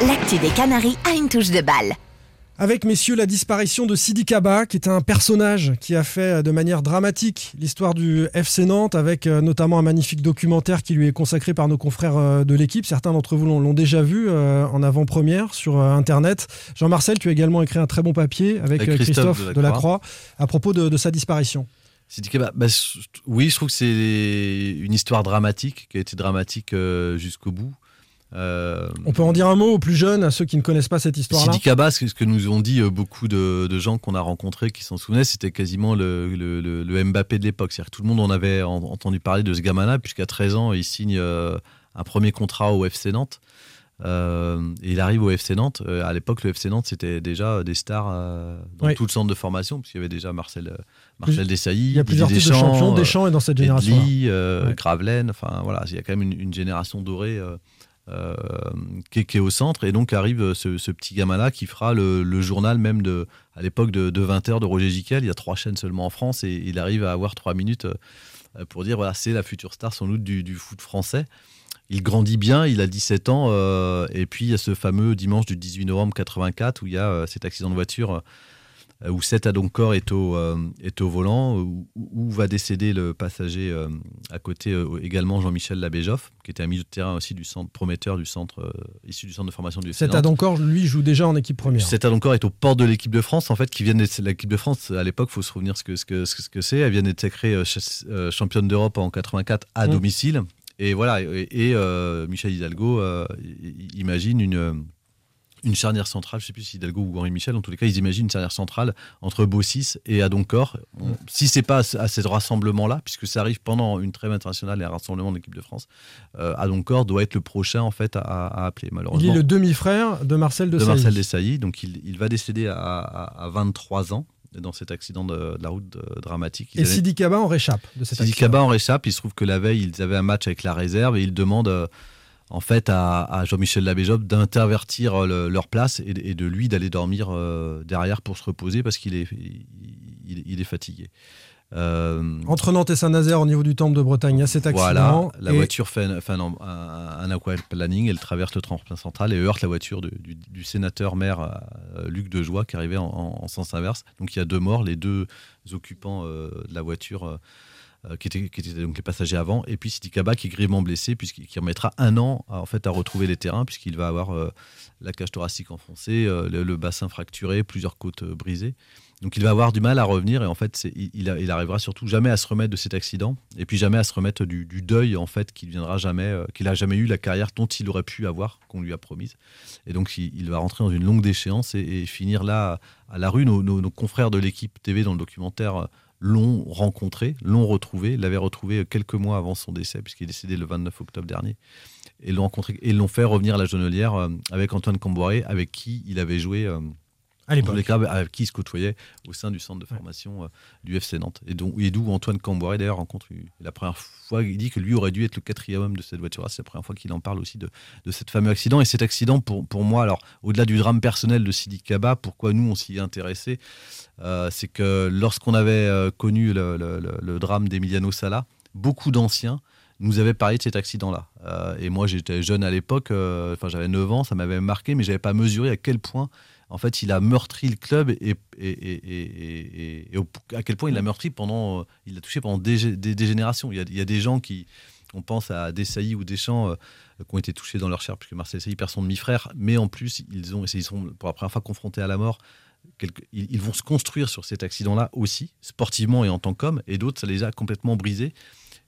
L'actu des Canaries a une touche de balle. Avec, messieurs, la disparition de Sidi Kaba, qui est un personnage qui a fait euh, de manière dramatique l'histoire du FC Nantes, avec euh, notamment un magnifique documentaire qui lui est consacré par nos confrères euh, de l'équipe. Certains d'entre vous l'ont déjà vu en avant-première sur Internet. Jean-Marcel, tu as également écrit un très bon papier avec, Avec Christophe Christophe, Delacroix. À propos de, de sa disparition. Sidi Kaba, bah, oui, je trouve que c'est une histoire dramatique, qui a été dramatique jusqu'au bout. Euh, On peut en dire un mot aux plus jeunes, à ceux qui ne connaissent pas cette histoire-là Sidi Kaba, ce que, nous ont dit euh, beaucoup de, de gens qu'on a rencontrés qui s'en souvenaient, c'était quasiment le, le- le- le Mbappé de l'époque. C'est-à-dire que tout le monde en avait en- entendu parler de ce gamin-là, puisqu'à 13 ans, il signe euh, un premier contrat au FC Nantes. Euh, et il arrive au FC Nantes. Euh, à l'époque, le FC Nantes, c'était déjà des stars euh, dans Oui. tout le centre de formation, puisqu'il y avait déjà Marcel, Marcel Desailly, Il y a plusieurs types de Deschamps, champions. Deschamps est dans cette Edli, Ouais. Gravelaine, enfin voilà, il y a quand même une, une génération dorée euh, qui, est, au centre. Et donc arrive euh, ce, petit gamin-là qui fera le, journal même de, à l'époque de, de 20h de Roger Giquel. Il y a trois chaînes seulement en France et il arrive à avoir trois minutes euh, pour dire voilà, c'est la future star sans doute du, foot français. Il grandit bien, il a 17 ans, et puis il y a ce fameux dimanche du 18 novembre 84 où il y a cet accident de voiture où Seth Adoncor est au, euh, est au volant, où, où va décéder le passager euh, à côté euh, également Jean-Michel Labéjoff, qui était un milieu de terrain aussi du centre prometteur du centre euh, issu du centre de formation du Cet. Adoncor, lui, joue déjà en équipe première. Cet Adoncor est aux portes de l'équipe de France, en fait, qui vient d'être l'équipe de France. À l'époque, il faut se souvenir ce que ce que ce que c'est. Elle vient d'être sacrée euh, ch- euh, championne d'Europe en 84 à Mm. domicile. Et voilà. Et, et, euh, Michel Hidalgo euh, imagine une euh, une charnière centrale, je ne sais plus si Hidalgo ou Henri Michel, en tous les cas, ils imaginent une charnière centrale entre Bossis et Adoncor. On- Si c'est pas à ce- à ce rassemblement-là, puisque ça arrive pendant une trêve internationale et un rassemblement de l'équipe de France, euh, Adoncor doit être le prochain en fait à, à appeler. Il Malheureusement, est le demi-frère de Marcel de, de. Marcel Desailly. Donc il, il va décéder à, à- à 23 ans dans cet accident de, de la route euh, dramatique. Ils Et avaient- Sidi Kaba en réchappe de cet Sidi accident. Kaba en réchappe. Il se trouve que la veille, ils avaient un match avec la réserve et ils demandent euh, en fait à, à Jean-Michel Labéjob d'intervertir euh, le- leur place et, de- et de lui d'aller dormir euh, derrière pour se reposer parce qu'il est, il, il- il est fatigué. Euh, Entre Nantes et Saint-Nazaire, au niveau du temple de Bretagne, il y a cet accident. voilà, la Et voiture fait un, fait un, aquaplaning, elle traverse le tremplin central et heurte la voiture de- du, du sénateur maire Luc Dejoie qui arrivait en, en- en sens inverse. Donc il y a deux morts, les deux occupants euh, de la voiture qui, étaient, qui étaient donc les passagers avant, et puis Sidi Kaba qui est grièvement blessé puisqu'il qui remettra un an à, en fait à retrouver les terrains puisqu'il va avoir euh, la cage thoracique enfoncée, euh, le, bassin fracturé, plusieurs côtes euh, brisées. Donc il va avoir du mal à revenir et en fait il, arrivera surtout jamais à se remettre de cet accident et puis jamais à se remettre du, deuil en fait qu'il viendra jamais euh, qu'il a jamais eu la carrière dont il aurait pu avoir qu'on lui a promise et donc il, va rentrer dans une longue déchéance et, finir là à la rue nos, confrères de l'équipe TV dans le documentaire euh, l'ont rencontré l'ont retrouvé l'avaient retrouvé quelques mois avant son décès puisqu'il est décédé le 29 octobre dernier. Et l'ont rencontré et l'ont fait revenir à la Jonelière euh, avec Antoine Camboiré avec qui il avait joué euh, À l'époque. les avec qui il se côtoyait au sein du centre de formation euh, du FC Nantes. Et d'où et Antoine Camboiré d'ailleurs rencontre la première fois, il dit que lui aurait dû être le quatrième homme de cette voiture. C'est la première fois qu'il en parle aussi de, de cet fameux accident. Et cet accident, pour, pour moi, alors au-delà du drame personnel de Sidi Kaba, pourquoi nous on s'y est intéressé, euh, c'est que lorsqu'on avait euh, connu le, le- le- le drame d'Emiliano Sala, beaucoup d'anciens nous avaient parlé de cet accident-là. Euh, et moi, j'étais jeune à l'époque, euh, enfin j'avais 9 ans, ça m'avait marqué, mais j'avais pas mesuré à quel point, en fait, il a meurtri le club et, et, et- et- et- et au- à quel point il l'a meurtri pendant, euh, il l'a touché pendant des, gé- des- des générations. Il y, a, il y a des gens qui, on pense à Desailly ou Deschamps, euh, qui ont été touchés dans leur chair, puisque Marcel Desailly perd son demi-frère, mais en plus, ils, ont, ils sont pour la première fois confrontés à la mort. Quelque- ils, ils vont se construire sur cet accident-là aussi, sportivement et en tant qu'hommes, et d'autres, ça les a complètement brisés.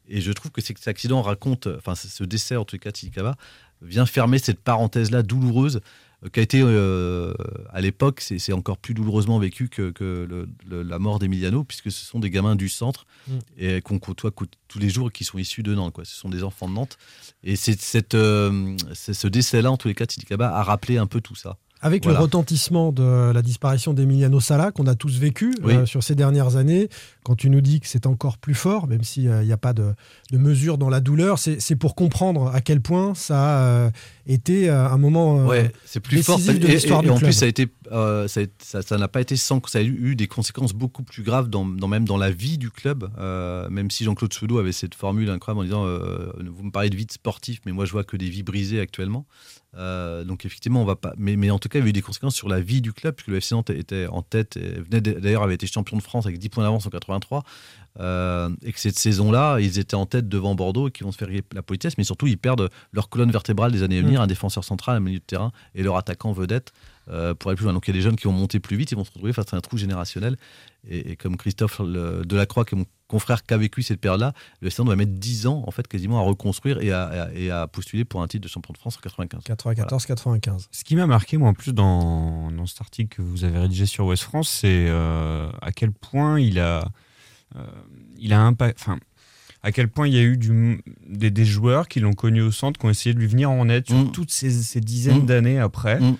Et je trouve que cet accident raconte, enfin ce décès en tout cas de Tsikava, vient fermer cette parenthèse-là douloureuse qui a été euh, à l'époque, c'est encore plus douloureusement vécu que, que le- le- la mort d'Emiliano, puisque ce sont des gamins du centre Mm. et qu'on côtoie tous les jours et qui sont issus de Nantes. Quoi. Ce sont des enfants de Nantes. Et c'est cette, euh, ce décès-là, en tous les cas, Tsikava a rappelé un peu tout ça. Avec Voilà. le retentissement de la disparition d'Emiliano Sala qu'on a tous vécu Oui. euh, sur ces dernières années, quand tu nous dis que c'est encore plus fort, même s'il n'y a pas de, de mesure dans la douleur, c'est pour comprendre à quel point ça a euh, été euh, un moment euh, Ouais, c'est plus fort. de l'histoire du en club. plus, ça a été, ça ça- n'a pas été sans que ça a eu des conséquences beaucoup plus graves, dans, dans- même dans la vie du club. même si Jean-Claude Soudo avait cette formule incroyable en disant Vous me parlez de vie de sportif, mais moi je vois que des vies brisées actuellement. Euh, donc effectivement, on va pas. Mais, mais en tout cas, il y a eu des conséquences sur la vie du club, puisque le FC Nantes était en tête, et venait d- d'ailleurs avait été champion de France avec 10 points d'avance en 83, euh, et que cette saison-là, ils étaient en tête devant Bordeaux et qui vont se faire la politesse, mais surtout ils perdent leur colonne vertébrale des années à venir, Mm. un défenseur central, un milieu de terrain et leur attaquant vedette. Euh, pour aller plus loin. Donc il y a des jeunes qui vont monter plus vite, ils vont se retrouver face à un trou générationnel. Et, et comme Christophe le- Delacroix, qui est mon confrère, qu'a vécu cette période-là, le Nantes va mettre 10 ans en fait quasiment à reconstruire et à, et à postuler pour un titre de champion de France en 95. 94-95. Ce qui m'a marqué, moi, en plus, dans, dans cet article que vous avez rédigé sur West France, c'est euh, à quel point il a, euh, il a impact. Enfin, à quel point il y a eu du, des, des joueurs qui l'ont connu au centre, qui ont essayé de lui venir en aide sur Mm. toutes ces, ces dizaines Mm. d'années après. Mm.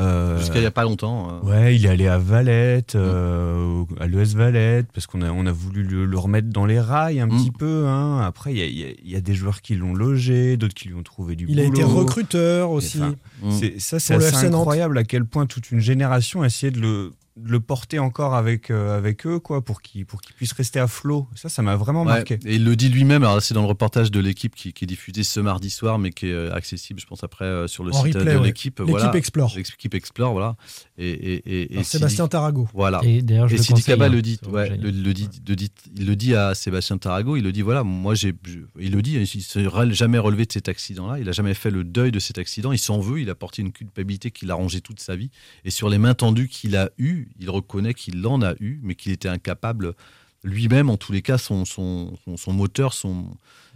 Euh, Jusqu'à il n'y a pas longtemps. euh, Ouais, il est allé à Valette, euh, à l'ES Valette, parce qu'on a, on a voulu le, le remettre dans les rails un Mm. petit peu. hein. Après, il y a, il y a- il y a des joueurs qui l'ont logé, d'autres qui lui ont trouvé du Il a boulot. été recruteur aussi. Enfin, Mm. c'est- ça, c'est incroyable à quel point toute une génération a essayé de le, le porter encore avec, euh, avec eux, quoi, pour qu'il pour qu'il puisse rester à flot. Ça, ça m'a vraiment Ouais, marqué. Et il le dit lui-même, alors c'est dans le reportage de l'équipe qui, qui est diffusé ce mardi soir, mais qui est euh, accessible, je pense, après euh, sur le En site replay, de ouais. l'équipe. L'équipe voilà. Explore. L'équipe Explore, voilà. Et, et, et, et Sébastien Sidi- Tarago. Voilà. Et d'ailleurs, je Sidi Kaba hein, le dit, ouais, le, le dit, le dit- il le dit à Sébastien Tarago, il le dit, voilà, moi j'ai, il le dit, il ne s'est jamais relevé de cet accident-là, il n'a jamais fait le deuil de cet accident, il s'en veut, il a porté une culpabilité qu'il a rangée toute sa vie, et sur les mains tendues qu'il a eues, il reconnaît qu'il en a eu, mais qu'il était incapable lui-même, en tous les cas, son, son, son, son moteur, son,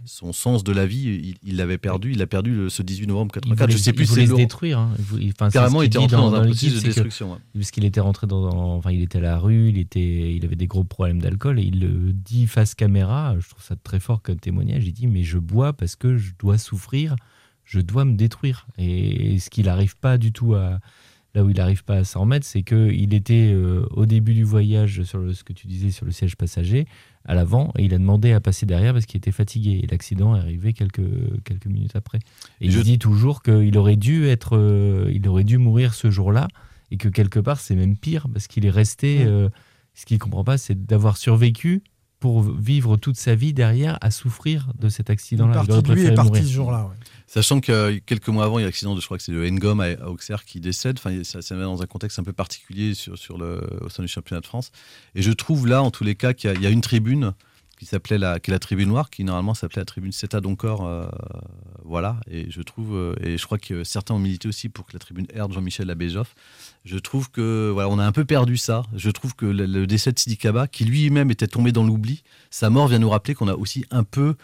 son sens de la vie, il l'avait perdu, il l'a perdu le- ce 18 novembre Il 84, voulait, je sais plus il voulait se détruire. hein. Il enfin, Carrément, il était rentré dans un l'équipe, processus de que- destruction, ouais. Parce qu'il était rentré dans, dans- enfin, il était à la rue, il était, il avait des gros problèmes d'alcool et il le dit face caméra. Je trouve ça très fort comme témoignage. Il dit mais je bois parce que je dois souffrir, je dois me détruire. Et, ce qu'il n'arrive pas du tout à là où il n'arrive pas à s'en remettre, c'est que il était euh, au début du voyage sur le, ce que tu disais sur le siège passager à l'avant et il a demandé à passer derrière parce qu'il était fatigué et l'accident est arrivé quelques quelques minutes après. Et Et il je- dit toujours qu'il aurait dû être, euh, il aurait dû mourir ce jour-là et que quelque part c'est même pire parce qu'il est resté. Euh, ce qu'il comprend pas, c'est d'avoir survécu pour vivre toute sa vie derrière à souffrir de cet accident-là. Partie de lui est partie mourir. ce jour-là. ouais. Sachant que euh, quelques mois avant, il y a l'accident de, je crois que c'est le Ngom à, Auxerre qui décède. Enfin, ça, ça dans un contexte un peu particulier sur, le, au sein du championnat de France. Et je trouve là, en tous les cas, qu'il y a, une tribune qui s'appelait la, la tribune noire, qui normalement s'appelait la tribune CETA d'Encore. euh, voilà. Et je trouve, euh, et je crois que certains ont milité aussi pour que la tribune R de Jean-Michel Labéjoff. Je trouve que voilà, on a un peu perdu ça. Je trouve que le, le décès de Sidi Kaba, qui lui-même était tombé dans l'oubli, sa mort vient nous rappeler qu'on a aussi un peu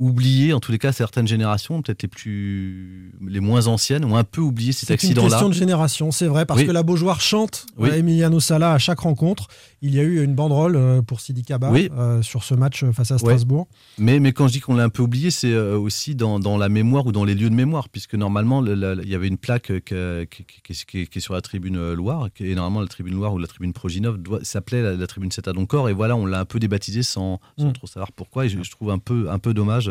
oublié, en tous les cas, certaines générations, peut-être les plus, les moins anciennes, ont un peu oublié cet C'est une accident-là. question de génération, c'est vrai, parce Oui. que la Beaujoire chante Oui. euh, Emiliano Sala à chaque rencontre. Il y a eu une banderole euh, pour Sidi Kaba Oui. euh, sur ce match face à Strasbourg. Mais, mais quand je dis qu'on l'a un peu oublié, c'est aussi dans, dans la mémoire ou dans les lieux de mémoire, puisque normalement, il y avait une plaque que- qui, qui- qui- qui est- sur la tribune Loire, est normalement la tribune Loire ou la tribune Proginov s'appelait la, la tribune Ceta d'Encore, et voilà, on l'a un peu débaptisé sans, sans Mm. trop savoir pourquoi, et je, je trouve un peu, un peu dommage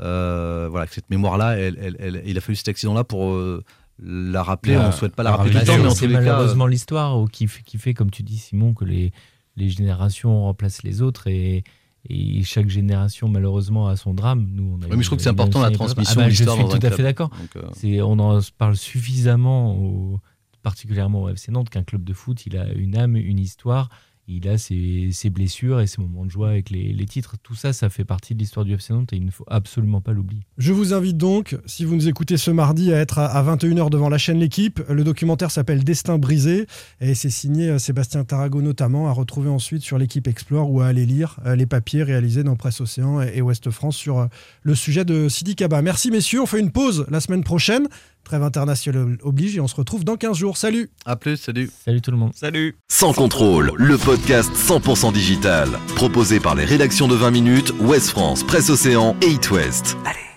euh, voilà, cette mémoire-là, elle, elle- elle- il a fallu cet accident-là pour euh, la rappeler, La- on ne souhaite pas la rappeler temps, mais en c'est tous les cas... malheureusement l'histoire qui, fait- qui fait, comme tu dis, Simon, que les, les générations remplacent les autres et, et chaque génération, malheureusement, a son drame. Nous, on a Oui, mais je trouve que c'est important la transmission Ah bah, Je suis tout à fait d'accord. Euh, On en parle suffisamment, au- particulièrement au FC Nantes, qu'un club de foot, il a une âme, une histoire, il a ses, blessures et ses moments de joie avec les, titres. Tout ça, ça fait partie de l'histoire du FC Nantes et il ne faut absolument pas l'oublier. Je vous invite donc, si vous nous écoutez ce mardi, à être à, à 21h devant la chaîne L'équipe. Le documentaire s'appelle Destin brisé et c'est signé euh, Sébastien Tarago notamment, à retrouver ensuite sur l'équipe Explore ou à aller lire euh, les papiers réalisés dans Presse Océan et, et Ouest France sur euh, le sujet de Sidi Kaba. Merci messieurs, on fait une pause la semaine prochaine. Trêve internationale oblige et on se retrouve dans 15 jours. Salut à plus, salut Salut tout le monde. Salut Sans contrôle, le podcast 100% digital. Proposé par les rédactions de 20 minutes, Ouest France, Presse Océan et It West. Allez